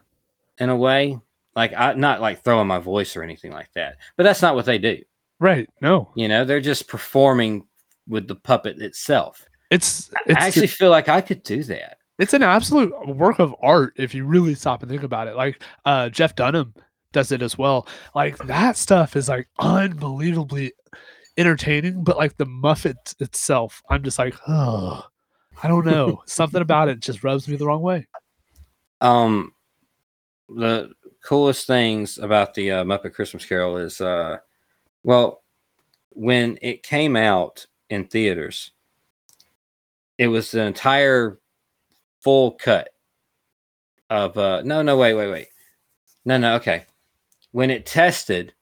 in a way. Like I not like throwing my voice or anything like that. But that's not what they do. right. No, You know, they're just performing with the puppet itself. it's it's I actually feel like I could do that. it's an absolute work of art if you really stop and think about it. Like uh Jeff Dunham does it as well. Like that stuff is like unbelievably entertaining, but like the Muppet itself, I'm just like, oh, I don't know. Something about it just rubs me the wrong way. Um, the coolest things about the uh, Muppet Christmas Carol is, uh, well, when it came out in theaters, it was the entire full cut of. Uh, no, no, wait, wait, wait. No, no, okay. When it tested,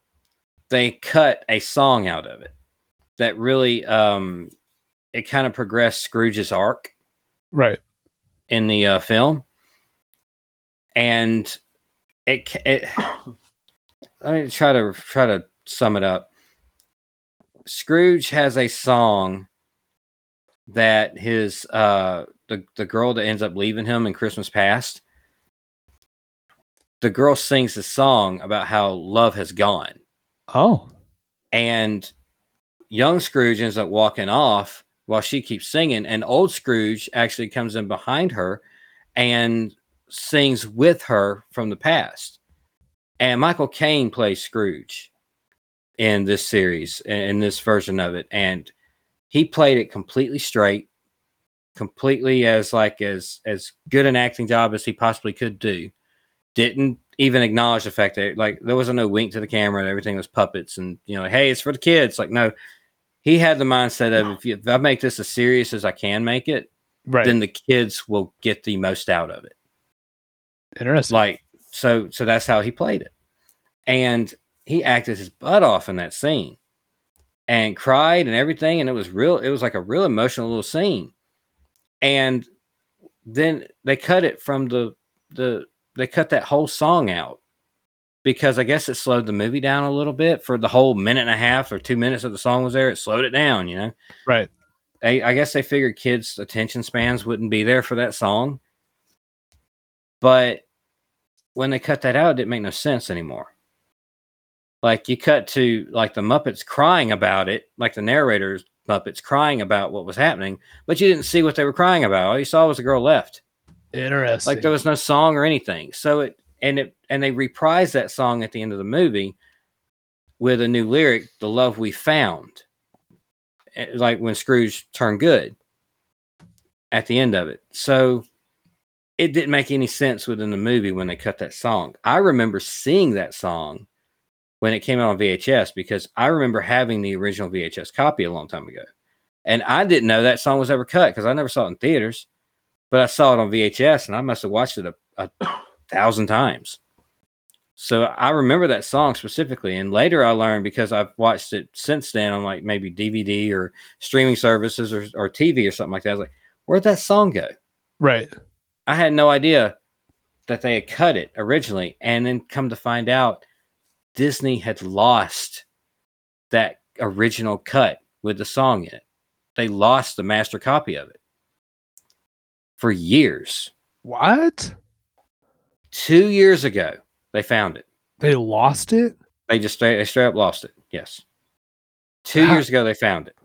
they cut a song out of it that really, um, it kind of progressed Scrooge's arc Right. in the uh, film, and it, it. Let me try to try to sum it up. Scrooge has a song that his uh the the girl that ends up leaving him in Christmas Past. The girl sings a song about how love has gone, Oh. and young Scrooge ends up walking off while she keeps singing, and old Scrooge actually comes in behind her and sings with her from the past. And Michael Caine plays Scrooge in this series, in this version of it, and he played it completely straight, completely as like as as good an acting job as he possibly could do. Didn't even acknowledge the fact that like there wasn't no wink to the camera and everything was puppets and you know hey it's for the kids like no he had the mindset of if, you, if I make this as serious as I can make it, Right. then the kids will get the most out of it. Interesting. Like so, so that's how he played it, and he acted his butt off in that scene, and cried and everything, and it was real. It was like a real emotional little scene, and then they cut it from the the they cut that whole song out because I guess it slowed the movie down a little bit for the whole minute and a half or two minutes that the song was there. It slowed it down, you know. right. I, I guess they figured kids' attention spans wouldn't be there for that song. But when they cut that out, it didn't make no sense anymore. Like you cut to like the Muppets crying about it, like the narrators Muppets crying about what was happening, but you didn't see what they were crying about. All you saw was a girl left. Interesting. Like there was no song or anything. So it and it and they reprised that song at the end of the movie with a new lyric, "The love we found," Eh, like when Scrooge turned good at the end of it. So it didn't make any sense within the movie when they cut that song. I remember seeing that song when it came out on VHS because I remember having the original VHS copy a long time ago. And I didn't know that song was ever cut because I never saw it in theaters, but I saw it on VHS and I must have watched it a, a thousand times. So I remember that song specifically. And later I learned because I've watched it since then on like maybe DVD or streaming services or, or TV or something like that. I was like, where'd that song go? Right. I had no idea that they had cut it originally. And then come to find out, Disney had lost that original cut with the song in it. They lost the master copy of it for years. What? Two years ago, they found it. They lost it? They just they straight up lost it. Yes. Two How- years ago, they found it.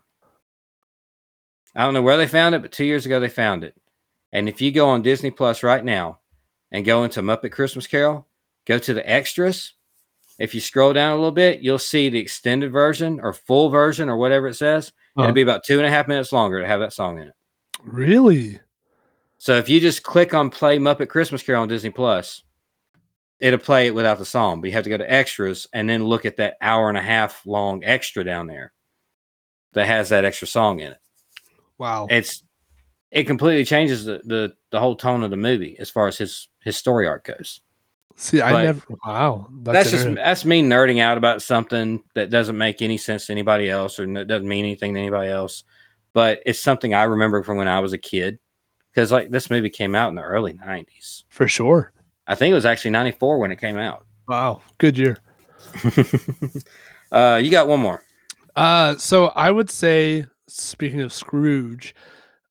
I don't know where they found it, but two years ago, they found it. And if you go on Disney Plus right now and go into Muppet Christmas Carol, go to the extras. If you scroll down a little bit, you'll see the extended version or full version or whatever it says. It'll uh-huh. be about two and a half minutes longer to have that song in it. really? So if you just click on play Muppet Christmas Carol on Disney Plus, it'll play it without the song. But you have to go to extras and then look at that hour and a half long extra down there that has that extra song in it. Wow. It's it completely changes the the, the whole tone of the movie as far as his his story arc goes. See, I never. Wow. That's, just that's me nerding out about something that doesn't make any sense to anybody else or doesn't mean anything to anybody else. But it's something I remember from when I was a kid because like this movie came out in the early '90s. for sure. I think it was actually 94 when it came out. Wow. Good year. uh, you got one more. Uh, so I would say, speaking of Scrooge,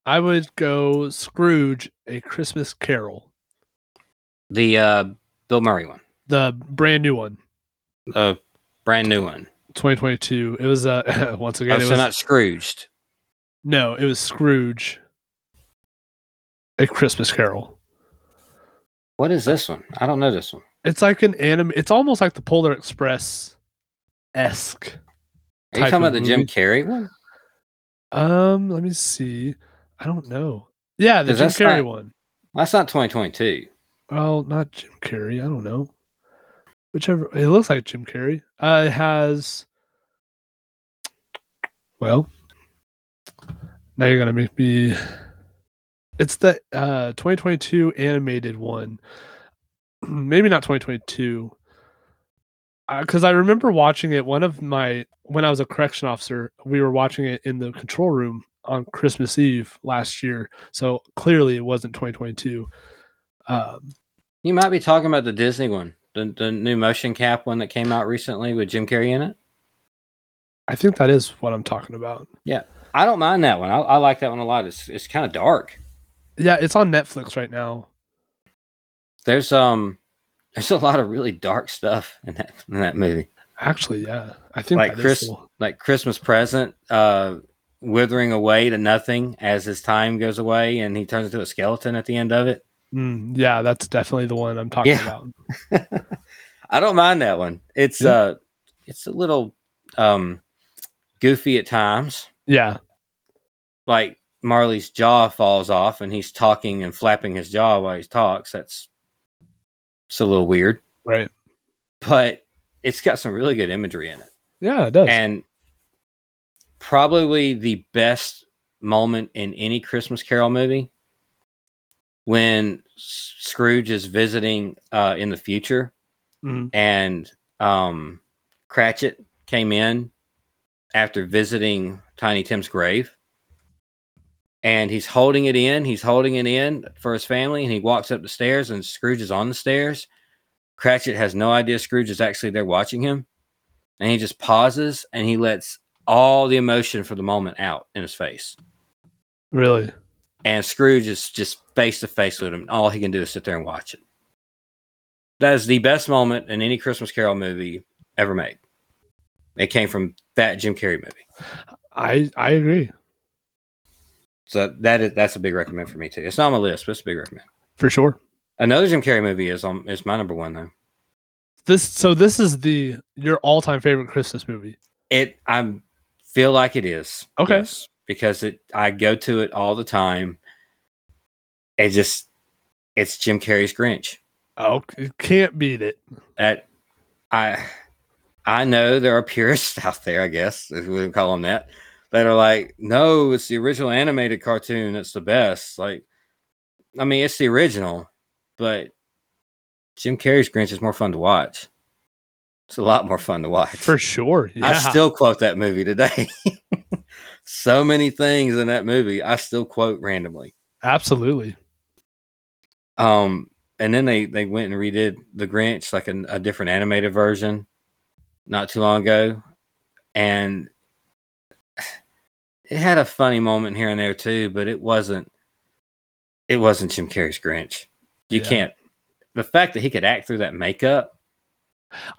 I would go Scrooge, a Christmas Carol, The uh, Bill Murray one, the brand new one, the brand new one. 2022. It was uh once Oh, again. it so was, not Scrooged. no, it was Scrooge, a Christmas Carol. What is this one? I don't know this one. It's like an anime. It's almost like the Polar Express esque. Are you talking about the Jim. Carrey one? Um, let me see. I don't know. Yeah, the Jim Carrey not- one. That's not 2022. Well, not Jim Carrey. I don't know. Whichever. It looks like Jim Carrey. Uh, it has. Well, now you're gonna make me. It's the uh 2022 animated one. Maybe not 2022. Because I remember watching it. One of my when I was a correction officer, we were watching it in the control room on Christmas Eve last year. So clearly, it wasn't 2022. Um, You might be talking about the Disney one, the, the new motion cap one that came out recently with Jim Carrey in it. I think that is what I'm talking about. Yeah. I don't mind that one. I, I like that one a lot. It's it's kind of dark. Yeah, it's on Netflix right now. There's um there's a lot of really dark stuff in that in that movie. Actually, yeah, I think Like Chris- one. Like Christmas present, uh withering away to nothing as his time goes away and he turns into a skeleton at the end of it. Mm, yeah, that's definitely the one I'm talking Yeah. about. I don't mind that one. It's Yeah. uh it's a little um goofy at times. Yeah, Like Marley's jaw falls off and he's talking and flapping his jaw while he talks. That's it's a little weird, right. but it's got some really good imagery in it. Yeah, it does. And probably the best moment in any Christmas Carol movie when Scrooge is visiting uh, in the future Mhm. and um, Cratchit came in after visiting Tiny Tim's grave. And he's holding it in. He's holding it in for his family. And he walks up the stairs, and Scrooge is on the stairs. Cratchit has no idea Scrooge is actually there watching him. And he just pauses and he lets all the emotion for the moment out in his face. Really, And Scrooge is just face to face with him. All he can do is sit there and watch it. That is the best moment in any Christmas Carol movie ever made. It came from that Jim Carrey movie. I I agree So that is that's a big recommend for me too. It's not on my list, but it's a big recommend. for sure. Another Jim Carrey movie is on is my number one though. This so this is the your all time favorite Christmas movie. It I feel like it is. Okay. yes, because it I go to it all the time. It just it's Jim Carrey's Grinch. Oh, can't beat it. That I I know there are purists out there, I guess, if we would call them that, that are like, no, it's the original animated cartoon that's the best. Like, I mean, it's the original, but Jim Carrey's Grinch is more fun to watch. It's a lot more fun to watch. For sure. Yeah. I still quote that movie today. so many things in that movie I still quote randomly. absolutely. Um, and then they they went and redid the Grinch like a, a different animated version not too long ago, and it had a funny moment here and there too, but it wasn't. It wasn't Jim Carrey's Grinch. You Yeah. can't. The fact that he could act through that makeup,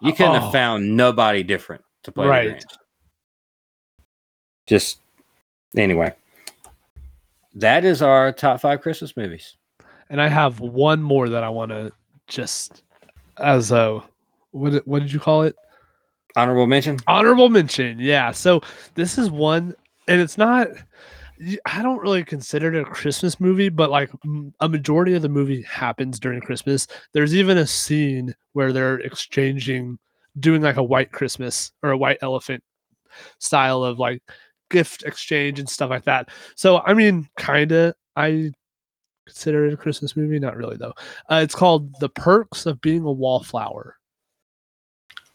you couldn't Oh. have found nobody different to play Right. Grinch. Just anyway, that is our top five Christmas movies. And I have one more that I want to just as a what what did you call it? Honorable mention. Honorable mention. Yeah. So this is one, and it's not I don't really consider it a Christmas movie, but like a majority of the movie happens during Christmas. There's even a scene where they're exchanging, doing like a white Christmas or a white elephant style of like gift exchange and stuff like that. So I mean, kind of, I consider it a Christmas movie. Not really though. Uh, it's called "The Perks of Being a Wallflower."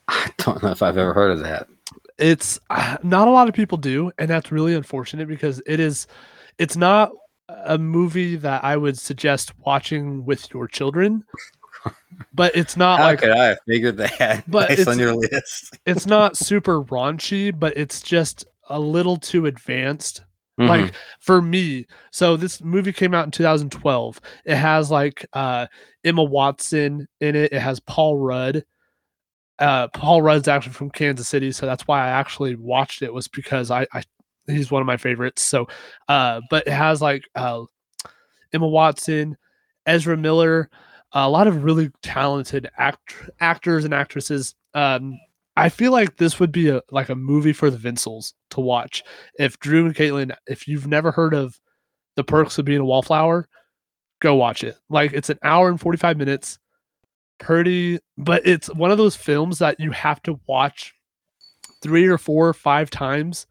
I don't know if I've ever heard of that. It's uh, not a lot of people do and that's really unfortunate because it is it's not a movie that i would suggest watching with your children but it's not How like could I figured that But based it's- on your list? it's not super raunchy but it's just a little too advanced Mm-hmm. like for me so this movie came out in 2012 it has like uh emma watson in it it has paul rudd uh paul rudd's actually from kansas city so that's why i actually watched it was because i i he's one of my favorites so uh but it has like uh emma watson ezra miller a lot of really talented act- actors and actresses um I feel like this would be a like a movie for the Vincels to watch. If Drew and Caitlin, if you've never heard of the perks of being a wallflower, go watch it. Like it's an hour and 45 minutes. Pretty, but it's one of those films that you have to watch three or four or five times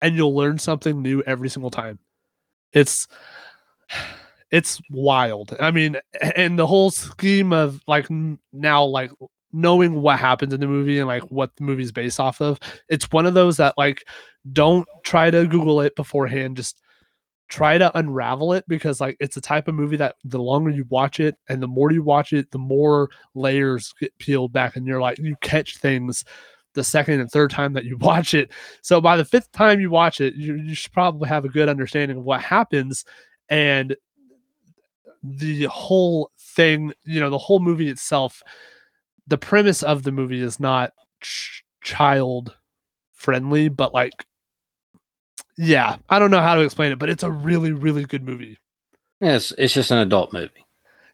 and you'll learn something new every single time. It's it's wild. I mean, and the whole scheme of like now like knowing what happens in the movie and like what the movie's based off of it's one of those that like don't try to google it beforehand just try to unravel it because like it's a type of movie that the longer you watch it and the more you watch it the more layers get peeled back and you're like you catch things the second and third time that you watch it. So by the fifth time you watch it you, you should probably have a good understanding of what happens and the whole thing you know the whole movie itself the premise of the movie is not ch- child friendly, but like, yeah, I don't know how to explain it, but it's a really, really good movie. Yeah, it's it's just an adult movie.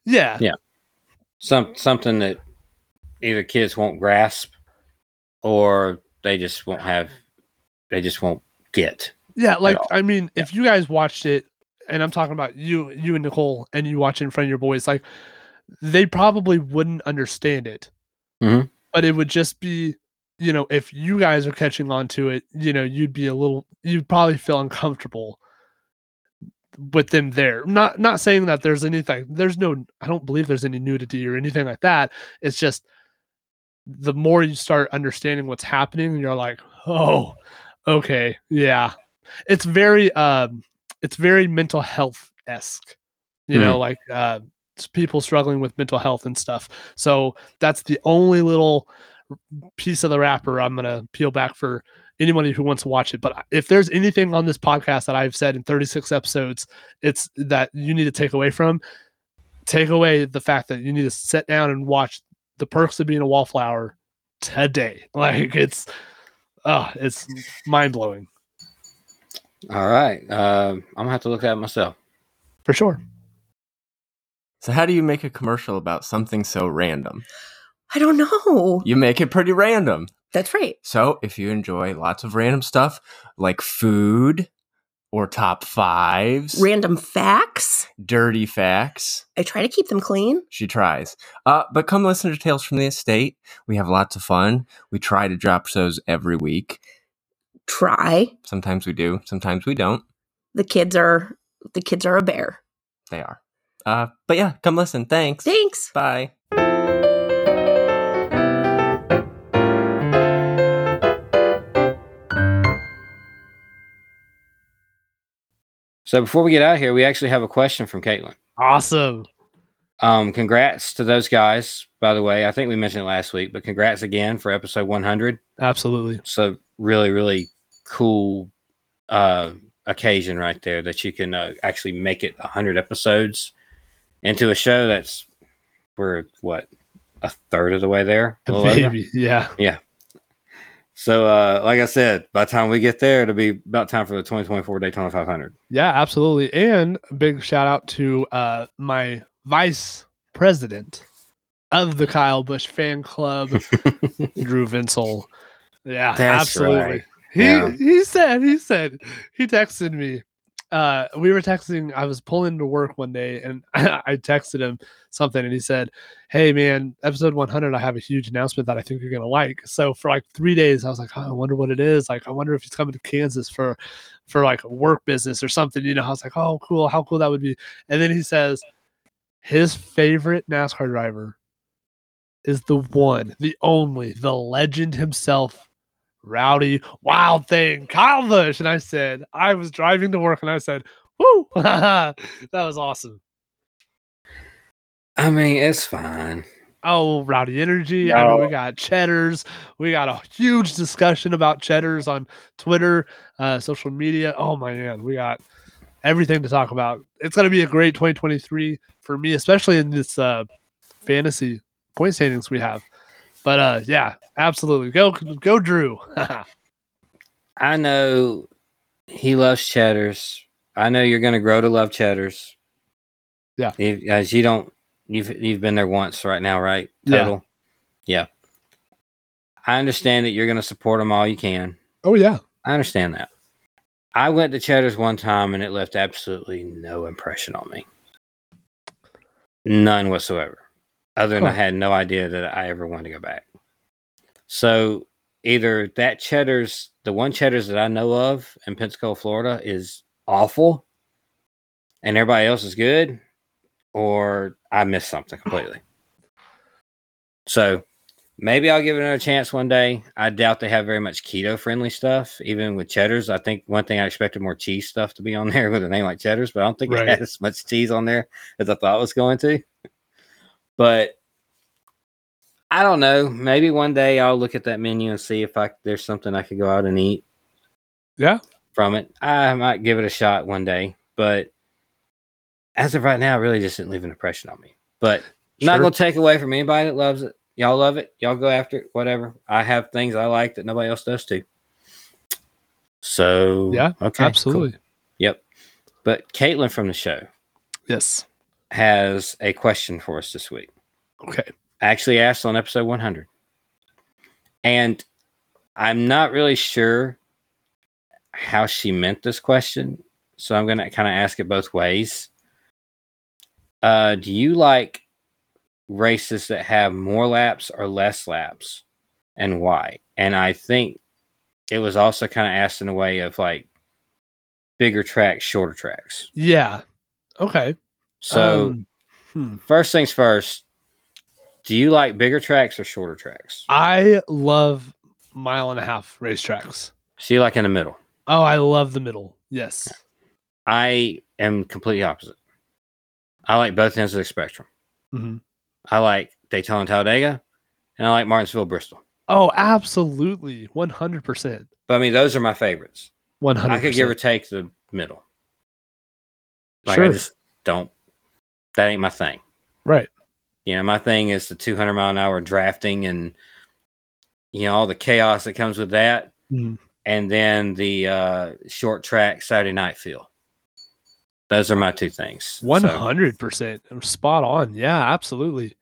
Yeah, Yeah. Some something that either kids won't grasp or they just won't have they just won't get. yeah. Like. I mean, if you guys watched it, and I'm talking about you, you and Nicole, and you watch it in front of your boys, like, they probably wouldn't understand it, Mhm. but it would just be. You know, if you guys are catching on to it, you know, you'd be a little, you'd probably feel uncomfortable with them there. Not not saying that there's anything there's no I don't believe there's any nudity or anything like that. It's just the more you start understanding what's happening, you're like, "Oh, okay. Yeah." It's very um it's very mental health esque. You know, like uh people struggling with mental health and stuff. So that's the only little piece of the wrapper I'm gonna peel back for anybody who wants to watch it. But if there's anything on this podcast that I've said in 36 episodes, it's that you need to take away from, take away the fact that you need to sit down and watch the perks of being a wallflower today. Like it's, oh, it's mind blowing All right. Um, I'm gonna have to look at it myself. for sure. So, how do you make a commercial about something so random? I don't know. You make it pretty random. That's right. So if you enjoy lots of random stuff like food or top fives, Random facts. dirty facts, I try to keep them clean. she tries. Uh, but come listen to Tales from the Estate. We have lots of fun. We try to drop shows every week. Try. Sometimes we do, sometimes we don't. The kids are the kids are a bear. They are. Uh, but yeah, come listen. Thanks. Thanks. Bye. So before we get out of here, we actually have a question from Caitlin. Awesome. Um, congrats to those guys, by the way. I think we mentioned it last week, but congrats again for episode 100. Absolutely. So really, really cool uh, occasion right there that you can uh, actually make it 100 episodes into a show that's we're what a third of the way there. little over? Yeah. So, uh, like I said, by the time we get there, it'll be about time for the 2024 Daytona 500. Yeah, absolutely. And a big shout out to uh, my vice president of the Kyle Busch fan club, Drew Vinsel. Yeah, That's absolutely. right. He Yeah. he said he said he texted me. Uh, we were texting. I was pulling to work one day, and I texted him something, and he said, "Hey man, episode 100, I have a huge announcement that I think you're gonna like." So for like three days, I was like, oh, "I wonder what it is." Like, I wonder if he's coming to Kansas for for like work business or something. You know, I was like, "Oh, cool! How cool that would be!" And then he says, his favorite NASCAR driver is the one, the only, the legend himself, Rowdy Wild Thing, Kyle. And I said, I was driving to work and I said, Woo! that was awesome. I mean, it's fine. Oh, Rowdy Energy. I mean, we got Cheddars. We got a huge discussion about Cheddars on Twitter, uh, social media. Oh, my man. We got everything to talk about. It's going to be a great 2023 for me, especially in this uh, fantasy point standings we have. But uh, yeah, absolutely. Go, go, Drew. I know he loves cheddars. I know you're going to grow to love cheddars. Yeah. You- As you don't, you've you've been there once right now, right? Yeah. Total. Yeah. I understand that you're going to support them all you can. oh, yeah. I understand that. I went to Cheddar's one time and it left absolutely no impression on me. None whatsoever. Other than I had no idea that I ever wanted to go back. So either that Cheddar's, the one Cheddar's that I know of in Pensacola, Florida, is awful and everybody else is good, or I missed something completely. So maybe I'll give it another chance one day. I doubt they have very much keto friendly stuff, even with cheddars. I think one thing I expected more cheese stuff to be on there with a name like cheddars, but I don't think Right. it has as much cheese on there as I thought it was going to. But I don't know. Maybe one day I'll look at that menu and see if I there's something I could go out and eat Yeah. from it. I might give it a shot one day, but as of right now, it really just didn't leave an impression on me. But not gonna take away from anybody that loves it. Y'all love it. Y'all go after it. Whatever. I have things I like that nobody else does too. So Yeah, okay, cool. absolutely. Yep. But Caitlin from the show Yes. Has a question for us this week. Okay. Actually asked on episode 100. And I'm not really sure how she meant this question. So I'm going to kind of ask it both ways. Uh, do you like races that have more laps or less laps and why? And I think it was also kind of asked in a way of like bigger tracks, shorter tracks. Yeah. Okay. So, Um, hmm. first things first, do you like bigger tracks or shorter tracks? I love mile and a half racetracks. So you like in the middle. Oh, I love the middle. Yes. I am completely opposite. I like both ends of the spectrum. Mhm. I like Daytona and Talladega, and I like Martinsville, Bristol. Oh, absolutely. 100%. But I mean, those are my favorites. 100%. I could give or take the middle. Like Sure. I just don't. That ain't my thing. Right. You know, my thing is the 200 mile an hour drafting and you know all the chaos that comes with that, Mhm. and then the uh, short track Saturday night feel. Those are my two things. 100%. Spot on. Yeah, absolutely.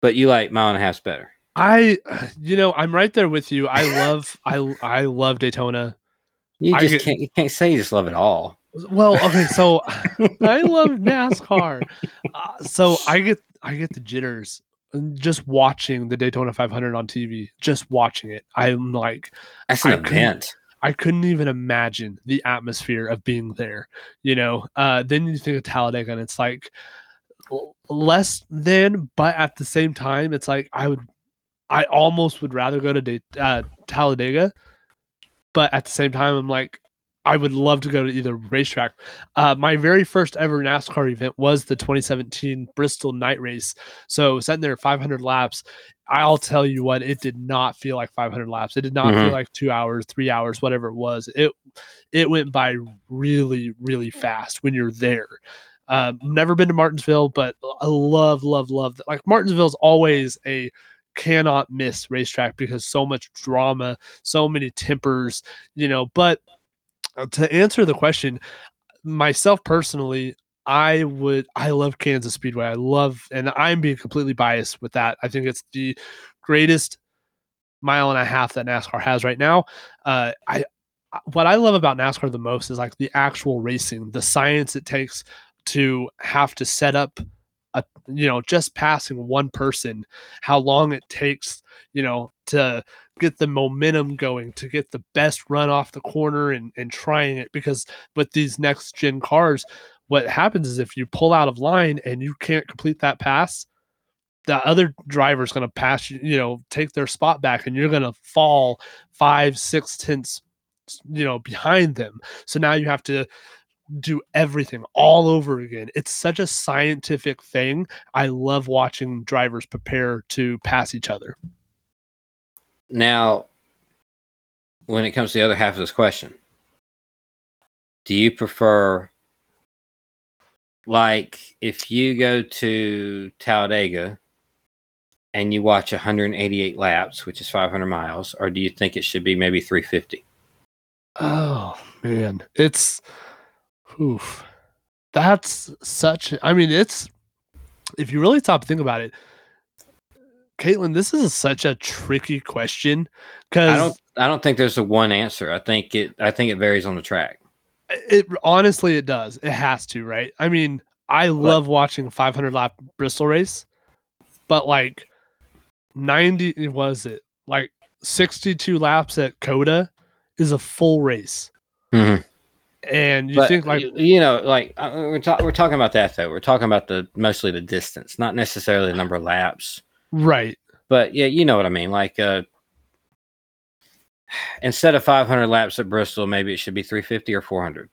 but you like mile and a half's better. I, you know, I'm right there with you. I love, I, I love Daytona. You just get- can't you can't say you just love it all. Well, okay, so I love NASCAR. Uh, so I get, I get the jitters just watching the Daytona 500 on TV. Just watching it, I'm like, That's an I couldn't- event. I couldn't even imagine the atmosphere of being there. You know, uh, then you think of Talladega, and it's like less than, but at the same time, it's like I would, I almost would rather go to Da- uh, Talladega, but at the same time, I'm like, I would love to go to either racetrack. Uh, my very first ever NASCAR event was the 2017 Bristol Night Race. So sitting there 500 laps, I'll tell you what, it did not feel like 500 laps. It did not Mhm. feel like two hours, three hours, whatever it was. It it went by really, really fast when you're there. Um, never been to Martinsville, but I love, love, love. that. Like Martinsville is always a cannot miss racetrack because so much drama, so many tempers, you know. But to answer the question, myself personally, I would I love Kansas Speedway. I love and I'm being completely biased with that. I think it's the greatest mile and a half that NASCAR has right now. Uh I I- what I love about NASCAR the most is like the actual racing, the science it takes to have to set up a you know just passing one person, how long it takes, you know, to get the momentum going, to get the best run off the corner and and trying it because with these next gen cars, what happens is if you pull out of line and you can't complete that pass, the other driver's going to pass you, you know, take their spot back, and you're going to fall five, six tenths, you know, behind them. So now you have to do everything all over again. It's such a scientific thing. I love watching drivers prepare to pass each other. Now, when it comes to the other half of this question, do you prefer like if you go to Talladega and you watch 188 laps, which is 500 miles, or do you think it should be maybe 350? Oh man, it's oof. That's such. I mean, it's if you really stop to think about it, Caitlin. This is such a tricky question I because don't I don't think there's a one answer. I think it I think it varies on the track. it honestly it does. It has to, right? I mean, I love watching 500 lap Bristol race, but like 90 was it like 62 laps at COTA is a full race, Mhm. and you But think like you, you know, like uh, we're, ta- we're talking about that though. We're talking about the mostly the distance, not necessarily the number of laps. Right, But yeah, you know what I mean. Like uh instead of 500 laps at Bristol, maybe it should be 350 or 400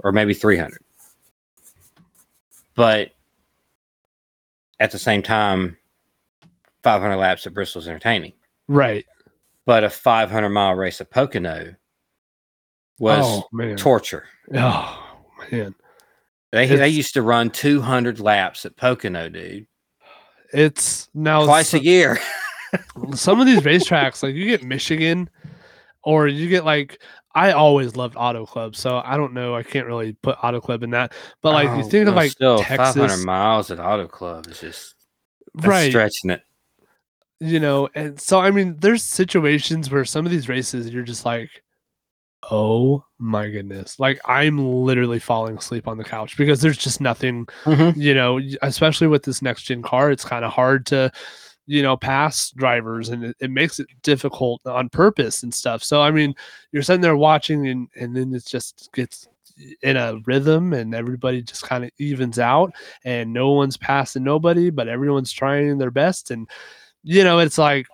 or maybe 300. But at the same time 500 laps at Bristol is entertaining. right. But a 500 mile race at Pocono was oh man, torture. oh man, They they used to run 200 laps at Pocono, dude. It's now Twice so- a year. some of these racetracks, like you get Michigan, or you get like I always loved Auto Club, so I don't know. I can't really put Auto Club in that, but like you Oh, think of like still Texas, 500 miles at Auto Club is just right? stretching it. You know, and so I mean, there's situations where some of these races you're just like, oh my goodness, like I'm literally falling asleep on the couch because there's just nothing Mhm. you know, especially with this next gen car, it's kind of hard to, you know, pass drivers and it, it makes it difficult on purpose and stuff. So, I mean, you're sitting there watching and, and then it just gets in a rhythm and everybody just kind of evens out and no one's passing nobody, but everyone's trying their best. And, you know, it's like,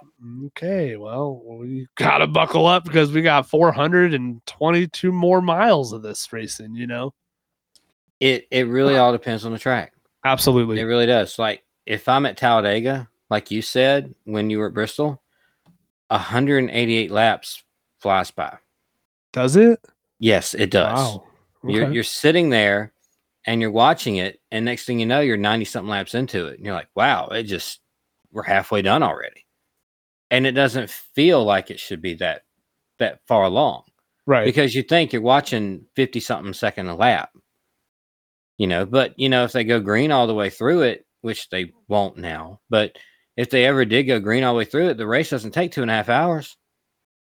okay, well, we got to buckle up because we got 422 more miles of this racing, you know? It it really all depends on the track. Absolutely. It really does. Like if I'm at Talladega, like you said when you were at Bristol, 188 laps flies by. Does it? Yes, it does. Wow. You're you're sitting there and you're watching it, and next thing you know, you're 90 something laps into it. And you're like, wow, it just we're halfway done already. And it doesn't feel like it should be that that far along. right. because you think you're watching 50 something second a lap you know but you know if they go green all the way through it which they won't now but if they ever did go green all the way through it, the race doesn't take two and a half hours.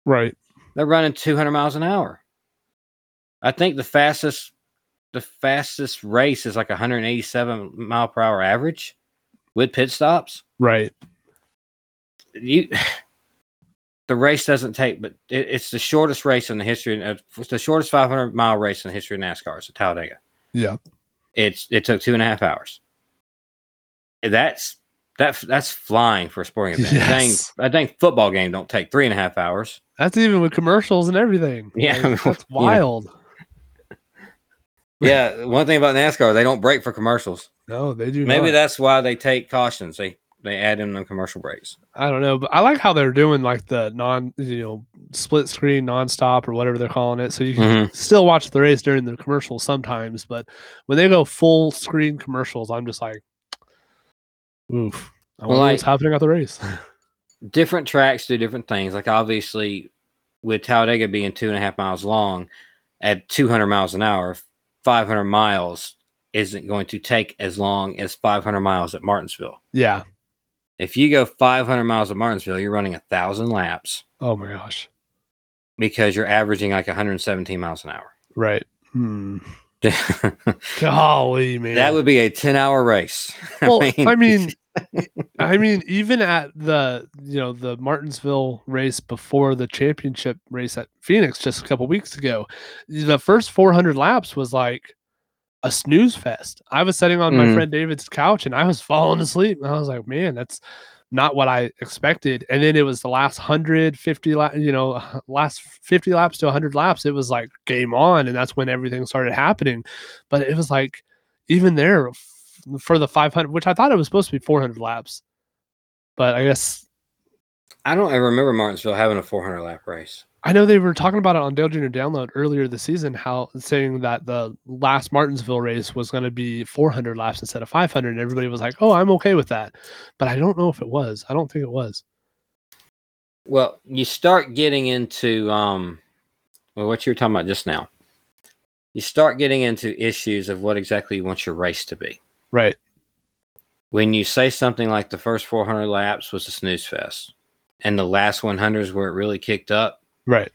Right. They're running 200 miles an hour. I think the fastest, the fastest race is like 187 mile per hour average with pit stops. Right. You, the race doesn't take, but it, it's the shortest race in the history. Of, the shortest 500 mile race in the history of NASCAR. It's at Talladega. Yeah. It's it took two and a half hours. That's that that's flying for a sporting event. Yes. I think I think football game don't take three and a half hours. That's even with commercials and everything. Yeah, Like, I mean, that's you know. wild. Yeah, one thing about NASCAR, they don't break for commercials. No, they do. Maybe not. that's why they take cautions. They they add in the commercial breaks. I don't know, but I like how they're doing like the non, you know, split screen nonstop or whatever they're calling it. So you can Mhm. still watch the race during the commercials sometimes, but when they go full screen commercials, I'm just like, oof. I wonder what's happening at the race. Different tracks do different things. Like obviously, with Talladega being two and a half miles long, at 200 miles an hour, 500 miles isn't going to take as long as 500 miles at Martinsville. yeah. If you go 500 miles at Martinsville, you're running a thousand laps Oh my gosh. because you're averaging like 117 miles an hour. Right. Hmm. Golly, man. That would be a 10 hour race. well, I mean, I mean, even at the you know the Martinsville race before the championship race at Phoenix just a couple weeks ago, the first 400 laps was like a snooze fest. I was sitting on my Mhm. friend David's couch and I was falling asleep. And I was like, man, that's not what I expected. And then it was the last 150 lap, you know, last 50 laps to 100 laps. It was like game on, and that's when everything started happening. But it was like even there f- for the 500, which I thought it was supposed to be 400 laps, but I guess I don't ever remember Martinsville having a 400 lap race. I know they were talking about it on Dale Jr. Download earlier this season, how saying that the last Martinsville race was going to be 400 laps instead of 500, and everybody was like, "Oh, I'm okay with that," but I don't know if it was. I don't think it was. Well, you start getting into um well what you were talking about just now. You start getting into issues of what exactly you want your race to be. Right. When you say something like the first 400 laps was a snooze fest and the last 100 is where it really kicked up, Right.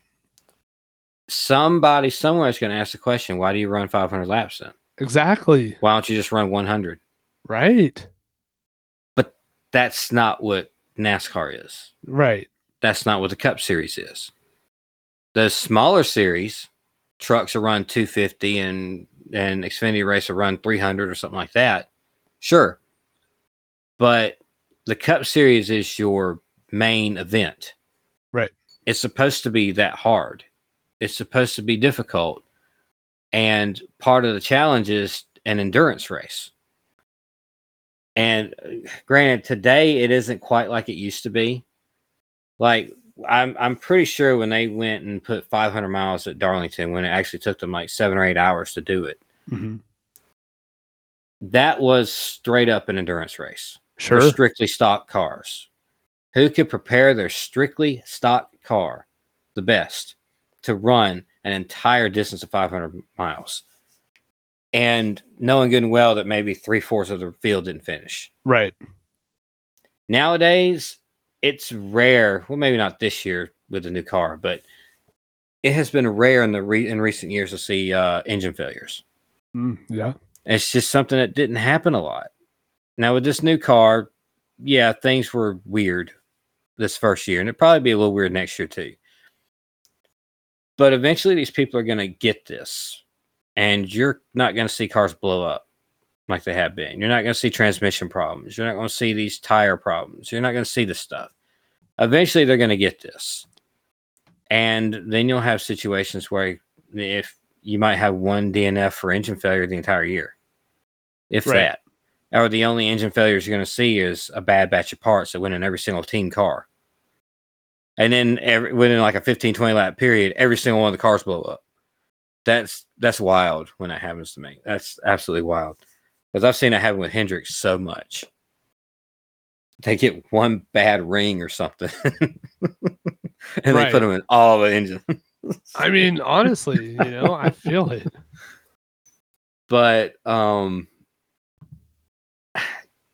somebody somewhere is going to ask the question, why do you run 500 laps then? Exactly. Why don't you just run 100? Right. But that's not what NASCAR is. Right. That's not what the Cup Series is. The smaller series, trucks will run 250 and and Xfinity race will run 300 or something like that. Sure. But the Cup Series is your main event. Right. It's supposed to be that hard. It's supposed to be difficult. And part of the challenge is an endurance race. And uh, granted, today it isn't quite like it used to be. Like I'm, I'm pretty sure when they went and put 500 miles at Darlington, when it actually took them like seven or eight hours to do it, Mhm. that was straight up an endurance race. Sure. strictly stock cars. Who could prepare their strictly stock car the best to run an entire distance of 500 miles? And knowing good and well that maybe three fourths of the field didn't finish. Right. Nowadays, it's rare. Well, maybe not this year with the new car, but it has been rare in the re- in recent years to see uh, engine failures. Mm, yeah. It's just something that didn't happen a lot. Now with this new car, yeah, things were weird this first year, and it'll probably be a little weird next year too. But eventually, these people are going to get this, and you're not going to see cars blow up like they have been. You're not going to see transmission problems. You're not going to see these tire problems. You're not going to see this stuff. Eventually, they're going to get this, and then you'll have situations where if you might have one DNF for engine failure the entire year, if Right. that or the only engine failures you're going to see is a bad batch of parts that went in every single team car. And then every, within like a 15, 20 lap period, every single one of the cars blow up. That's that's wild when that happens to me. That's absolutely wild. Because I've seen it happen with Hendricks so much. They get one bad ring or something. and they put them in all the engines. I mean, honestly, you know, I feel it. but um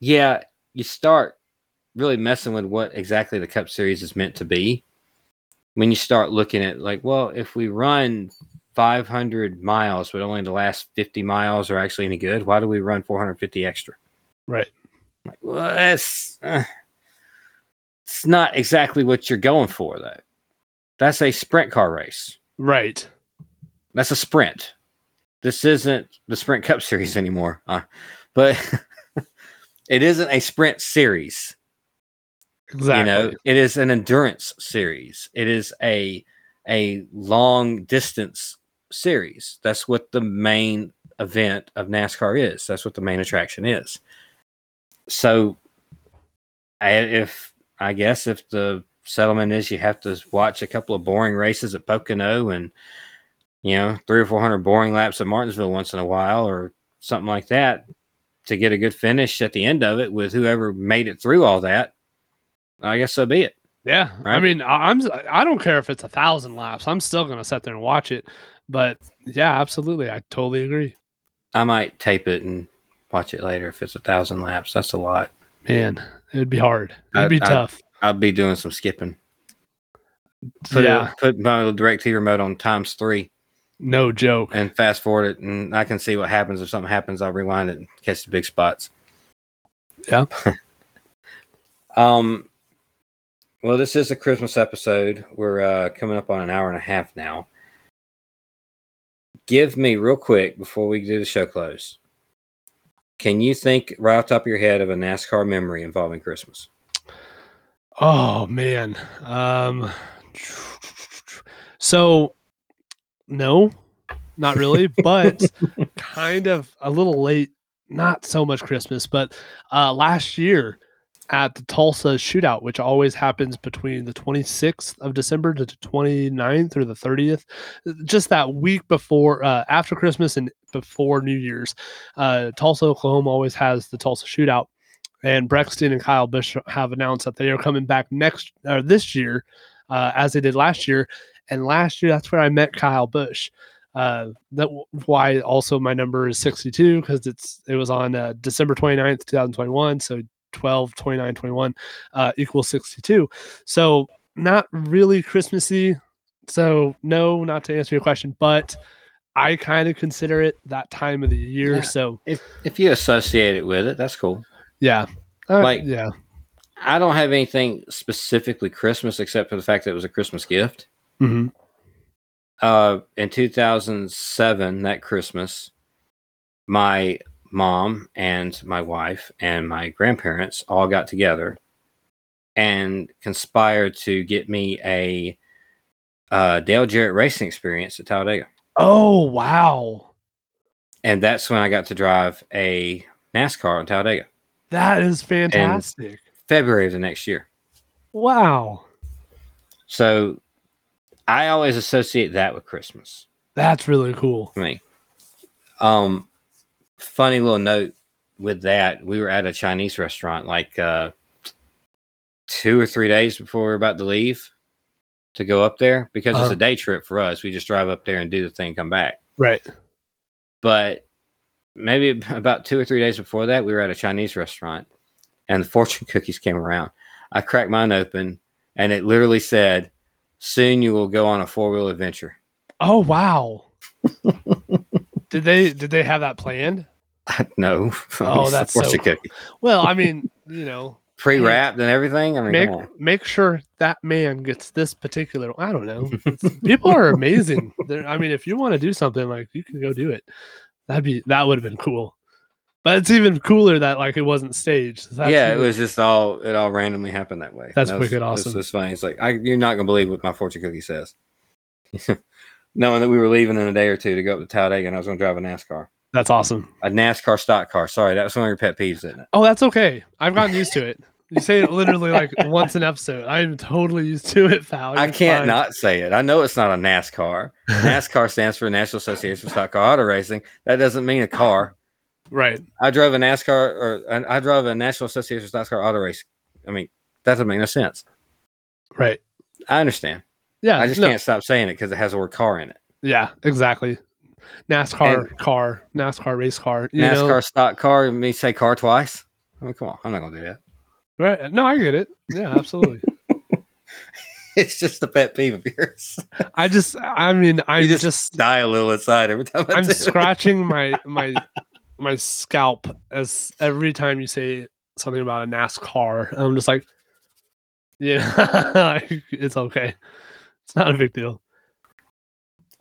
yeah you start really messing with what exactly the Cup Series is meant to be. When you start looking at like, well, if we run 500 miles, but only the last 50 miles are actually any good, why do we run 450 extra? Right. Like, well, that's uh, it's not exactly what you're going for, though. That's a sprint car race. Right. That's a sprint. This isn't the Sprint Cup Series anymore, uh, but it isn't a sprint series. Exactly. You know, it is an endurance series. It is a a long distance series. That's what the main event of NASCAR is. That's what the main attraction is. So, I, if I guess if the settlement is you have to watch a couple of boring races at Pocono and you know three or four hundred boring laps at Martinsville once in a while or something like that to get a good finish at the end of it with whoever made it through all that. I guess so be it. Yeah, I mean, I'm I don't care if it's a thousand laps. I'm still gonna sit there and watch it. But yeah, absolutely, I totally agree. I might tape it and watch it later if it's a thousand laps. That's a lot. Man, it'd be hard. It'd I- be tough. I'll be doing some skipping. Put yeah, it, put my DirecTV remote on times three no joke. and fast forward it, and I can see what happens if something happens. I'll rewind it and catch the big spots. Yeah. um. Well, this is a Christmas episode. We're uh, coming up on an hour and a half now. Give me real quick before we do the show close. Can you think right off the top of your head of a NASCAR memory involving Christmas? Oh man. Um so no, not really, but kind of a little late, not so much Christmas, but uh last year at the Tulsa shootout, which always happens between the 26th of December to the 29th or the 30th, just that week before uh after Christmas and before New Year's. Uh Tulsa, Oklahoma always has the Tulsa shootout and Brexton and Kyle Busch have announced that they are coming back next or this year, uh, as they did last year. And last year, that's where I met Kyle Busch. Uh, that w- why also my number is 62 because it's it was on uh, December 29th, 2021. So 12, 29, 21 uh, equals 62. So not really Christmassy. So no, not to answer your question, but I kind of consider it that time of the year. Yeah. So If if you associate it with it, that's cool. yeah, Uh, Like- yeah, I don't have anything specifically Christmas except for the fact that it was a Christmas gift. Hmm Uh, in 2007, that Christmas, my mom and my wife and my grandparents all got together and conspired to get me a uh, Dale Jarrett racing experience at Talladega. Oh wow, And that's when I got to drive a NASCAR in Talladega, that is fantastic! February of the next year. wow, So I always associate that with Christmas. that's really cool. me. Um, funny little note with that, we were at a Chinese restaurant like uh, two or three days before we were about to leave to go up there because it's Uh-huh. a day trip for us. We just drive up there and do the thing, come back. Right. But maybe about two or three days before that, we were at a Chinese restaurant and the fortune cookies came around. I cracked mine open and it literally said, Soon you will go on a four wheel adventure. Oh wow. did they did they have that planned? no. Oh, that's so cool. Well, I mean, you know, Pre wrapped and everything. I mean, make make sure that man gets this particular. I don't know. People are amazing. They're, I mean, if you want to do something like you can go do it. That'd be that would have been cool. But it's even cooler that like it wasn't staged. That's yeah, it was just all it all randomly happened that way. That's That was- wicked It's awesome. just funny. It's like I, you're not gonna believe what my fortune cookie says. Knowing that we were leaving in a day or two to go up to Talladega, and I was gonna drive a NASCAR, That's awesome. a NASCAR stock car. Sorry, that was one of your pet peeves, isn't it? Oh, that's okay. I've gotten used to it. You say it literally like once an episode. I'm totally used to it, pal. I You're can't fine. not say it. I know it's not a NASCAR. NASCAR stands for National Association of Stock Car Auto Racing. That doesn't mean a car. Right. I drove a NASCAR or an- I drove a National Association of Stock Car Auto Race. I mean, that doesn't make no sense. Right. I understand. Yeah. I just no, can't stop saying it because it has the word car in it. Yeah, exactly. NASCAR car, NASCAR race car. You NASCAR know? stock car, and me say car twice. I mean, come on, I'm not gonna do that. Right. No, I get it. Yeah, absolutely. It's just a pet peeve of yours. I just, I mean, I just, just, die a little inside every time. I I'm do it. scratching my my my scalp as every time you say something about a NASCAR. I'm just like, yeah, it's okay. It's not a big deal.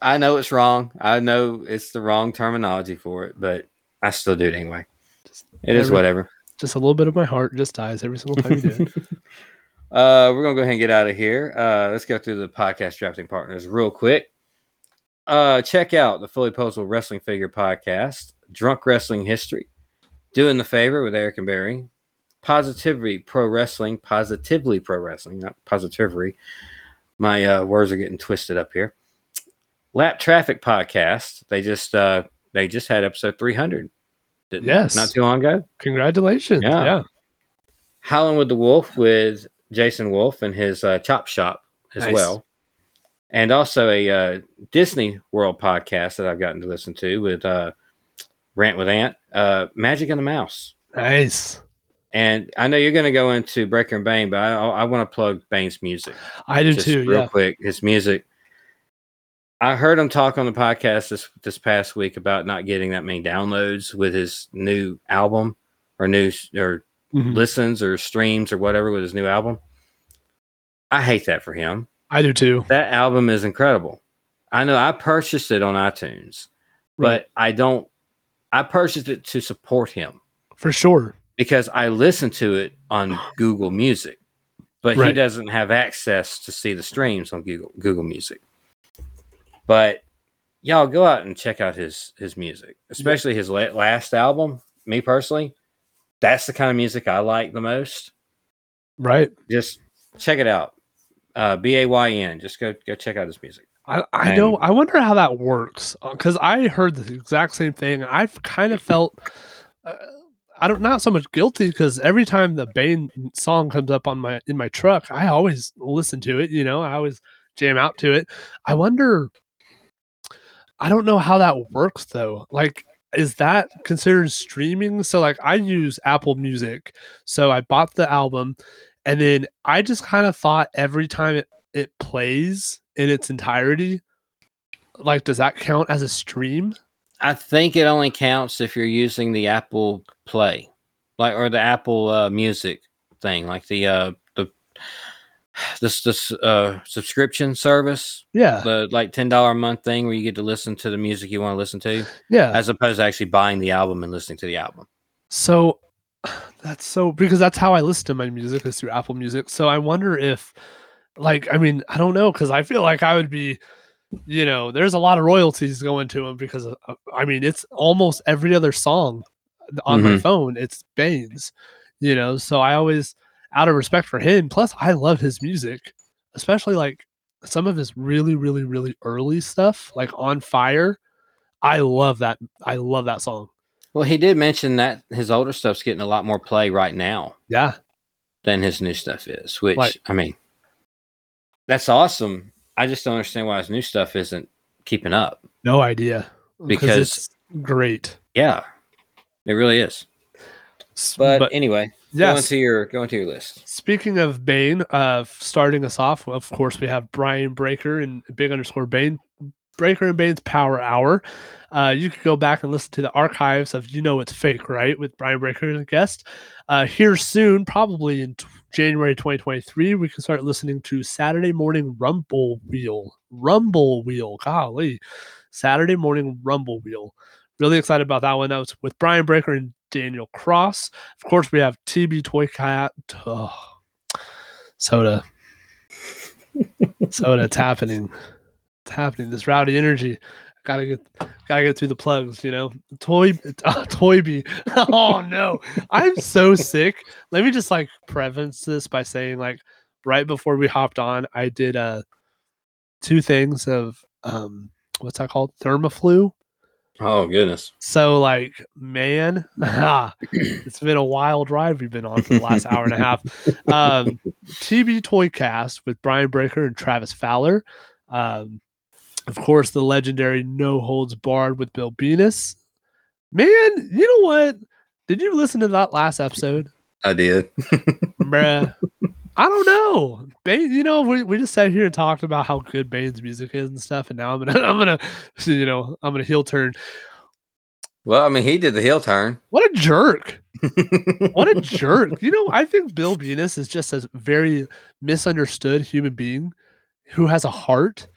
I know it's wrong. I know it's the wrong terminology for it, but I still do it anyway. Just It is every- whatever. Just a little bit of my heart just dies every single time you do it. Uh, we're gonna go ahead and get out of here. Uh, let's go through the podcast drafting partners real quick. Uh, check out the Fully Posable Wrestling Figure Podcast, Drunk Wrestling History, Doing the Favor with Eric and Barry, Positivity Pro Wrestling, Positively Pro Wrestling, not Positivity. My uh, words are getting twisted up here. Lap Traffic Podcast. They just uh, they just had episode three hundred. Yes. not too long ago. Congratulations. Yeah. Yeah. Howling with the Wolf with Jason Wolf and his uh, Chop Shop as Nice. well. And also a uh, Disney World podcast that I've gotten to listen to with uh, Rant with Ant, uh, Magic and the Mouse. Nice. And I know you're going to go into Breaker and Bane, but I, I want to plug Bane's music I do too. real Yeah. quick. His music. I heard him talk on the podcast this this past week about not getting that many downloads with his new album or new or Mhm. listens or streams or whatever with his new album. I hate that for him. I do too. That album is incredible. I know I purchased it on iTunes, Right. but I don't. I purchased it to support him For sure. because I listen to it on Google Music, but he doesn't have access to see the streams on Google Google Music. But y'all go out and check out his his music, especially his la- last album. Me personally, that's the kind of music I like the most. Right. Just check it out. Uh, B A Y N. Just go go check out his music. I, I know. I wonder how that works because I heard the exact same thing. I've kind of felt, uh, I don't not so much guilty because every time the Bane song comes up on my in my truck, I always listen to it. You know, I always jam out to it. I wonder. I don't know how that works though. Like, is that considered streaming? So, like, I use Apple Music, so I bought the album, and then I just kind of thought every time it it plays in its entirety? Like does that count as a stream? I think it only counts if you're using the Apple Play, like or the Apple uh, Music thing, like the uh, the this this uh, subscription service, yeah. The like ten dollar a month thing where you get to listen to the music you want to listen to, yeah. as opposed to actually buying the album and listening to the album. so that's so because that's how i listen to my music is through apple music. So i wonder if like i mean i don't know because i feel like i would be you know there's a lot of royalties going to him because of, of- i mean it's almost every other song on my Mhm. phone it's bane's you know so i always out of respect for him plus i love his music especially like some of his really really really early stuff like on fire i love that i love that song Well, he did mention that his older stuff's getting a lot more play right now yeah than his new stuff is, which Like- I mean, that's awesome. I just don't understand why his new stuff isn't keeping up. no idea Because- it's great Yeah, it really is. S- But, anyway, go yes into your go into your list. Speaking of Bane, uh, starting us off, of course, we have Brian Breaker and big underscore Bane. Breaker and Bane's Power Hour. Uh, you could go back and listen to the archives of You Know It's Fake, right? With Brian Breaker and a guest. Uh, here soon, probably in January 2023, we can start listening to Saturday Morning Rumble Wheel. Rumble Wheel. Golly. Saturday Morning Rumble Wheel. Really excited about that one. That was with Brian Breaker and Daniel Cross. Of course, we have TB Toy Cat. Oh, soda. soda, it's happening. It's happening. This rowdy energy. Gotta get gotta get through the plugs, you know. Toy uh, Toyby. oh no. I'm so sick. Let me just like preface this by saying like right before we hopped on, I did uh two things of um what's that called? thermoflu Oh goodness. So like, man, it's been a wild ride we've been on for the last hour and a half. Um, TB Toycast with Brian Breaker and Travis Fowler. Um, of course, the legendary No Holds Barred with Bill Venus. Man, you know what? Did you listen to that last episode? I did. bruh. I don't know. Bane, you know, we, we just sat here and talked about how good Bane's music is and stuff, and now I'm gonna I'm gonna you know, I'm gonna heel turn. Well, I mean, he did the heel turn. What a jerk. What a jerk. You know, I think Bill Venus is just a very misunderstood human being who has a heart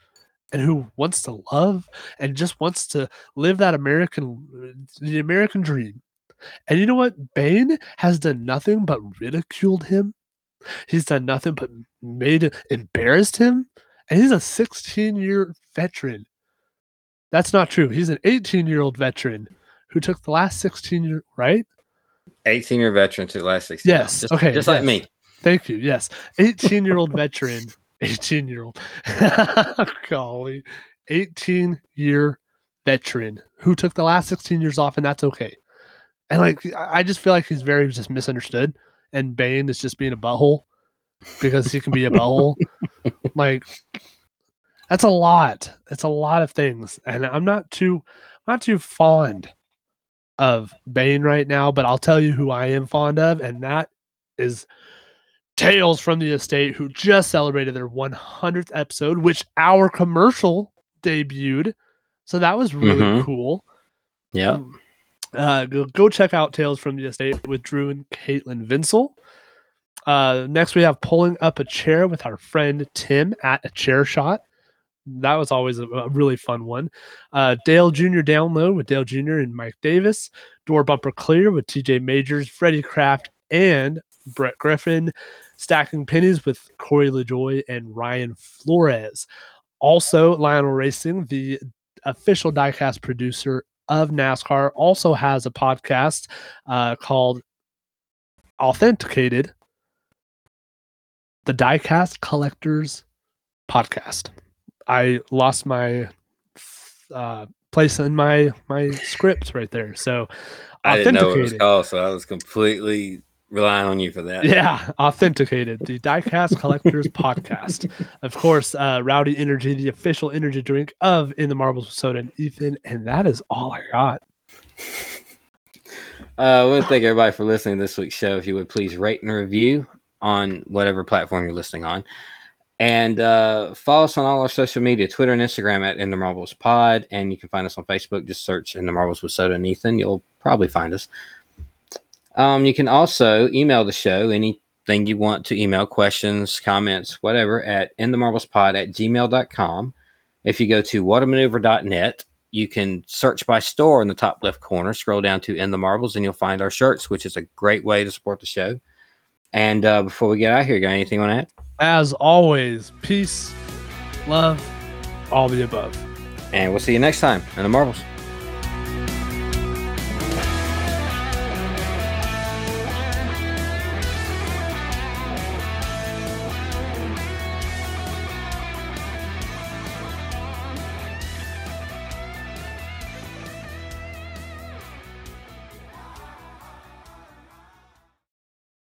and who wants to love and just wants to live that American the American dream. And you know what? Bane has done nothing but ridiculed him. He's done nothing but made embarrassed him. And he's a 16 year veteran. That's not true. He's an 18 year old veteran who took the last 16 year right? 18 year veteran to the last 16. Yes, Just, okay, Just like me. Thank you. Yes. 18 year old veteran. 18 year old. Golly. 18 year veteran who took the last 16 years off, and that's okay. And like, I I just feel like he's very just misunderstood. And Bane is just being a butthole because he can be a butthole. like, that's a lot. It's a lot of things. And I'm not too, not too fond of Bane right now, but I'll tell you who I am fond of, and that is Tales from the Estate, who just celebrated their 100th episode, which our commercial debuted. So that was really Mhm. cool. Yeah. Uh, go, go check out Tales from the Estate with Drew and Kaitlyn Vincie. Uh, next, we have Pulling Up a Chair with our friend Tim at a chair shot. That was always a, a really fun one. Uh, Dale Jr. Download with Dale Jr. and Mike Davis. Door Bumper Clear with TJ Majors, Freddie Kraft, and Brett Griffin. Stacking Pennies with Corey LaJoie and Ryan Flores. Also, Lionel Racing, the official diecast producer of NASCAR, also has a podcast uh, called Authenticated, the Diecast Collectors Podcast. I lost my uh, place in my my script right there. So, I didn't know what it was called, so I was completely relying on you for that. Yeah, authenticated. The Diecast Collectors Podcast. Of course, uh, Rowdy Energy, the official energy drink of In the Marbles with Soda and Ethan. And that is all I got. Uh, I want to thank everybody for listening to this week's show. If you would please rate and review on whatever platform you're listening on. And uh, follow us on all our social media Twitter and Instagram at In the Marbles Pod. And you can find us on Facebook. Just search In the Marbles with Soda and Ethan. You'll probably find us. Um, you can also email the show anything you want to email questions, comments, whatever at in the marbles pod at gmail.com. If you go to whatamaneuver.net, you can search by store in the top left corner, scroll down to In the Marbles, and you'll find our shirts, which is a great way to support the show. And uh, before we get out of here, got anything on that? As always, peace, love, all the above. And we'll see you next time in the Marbles.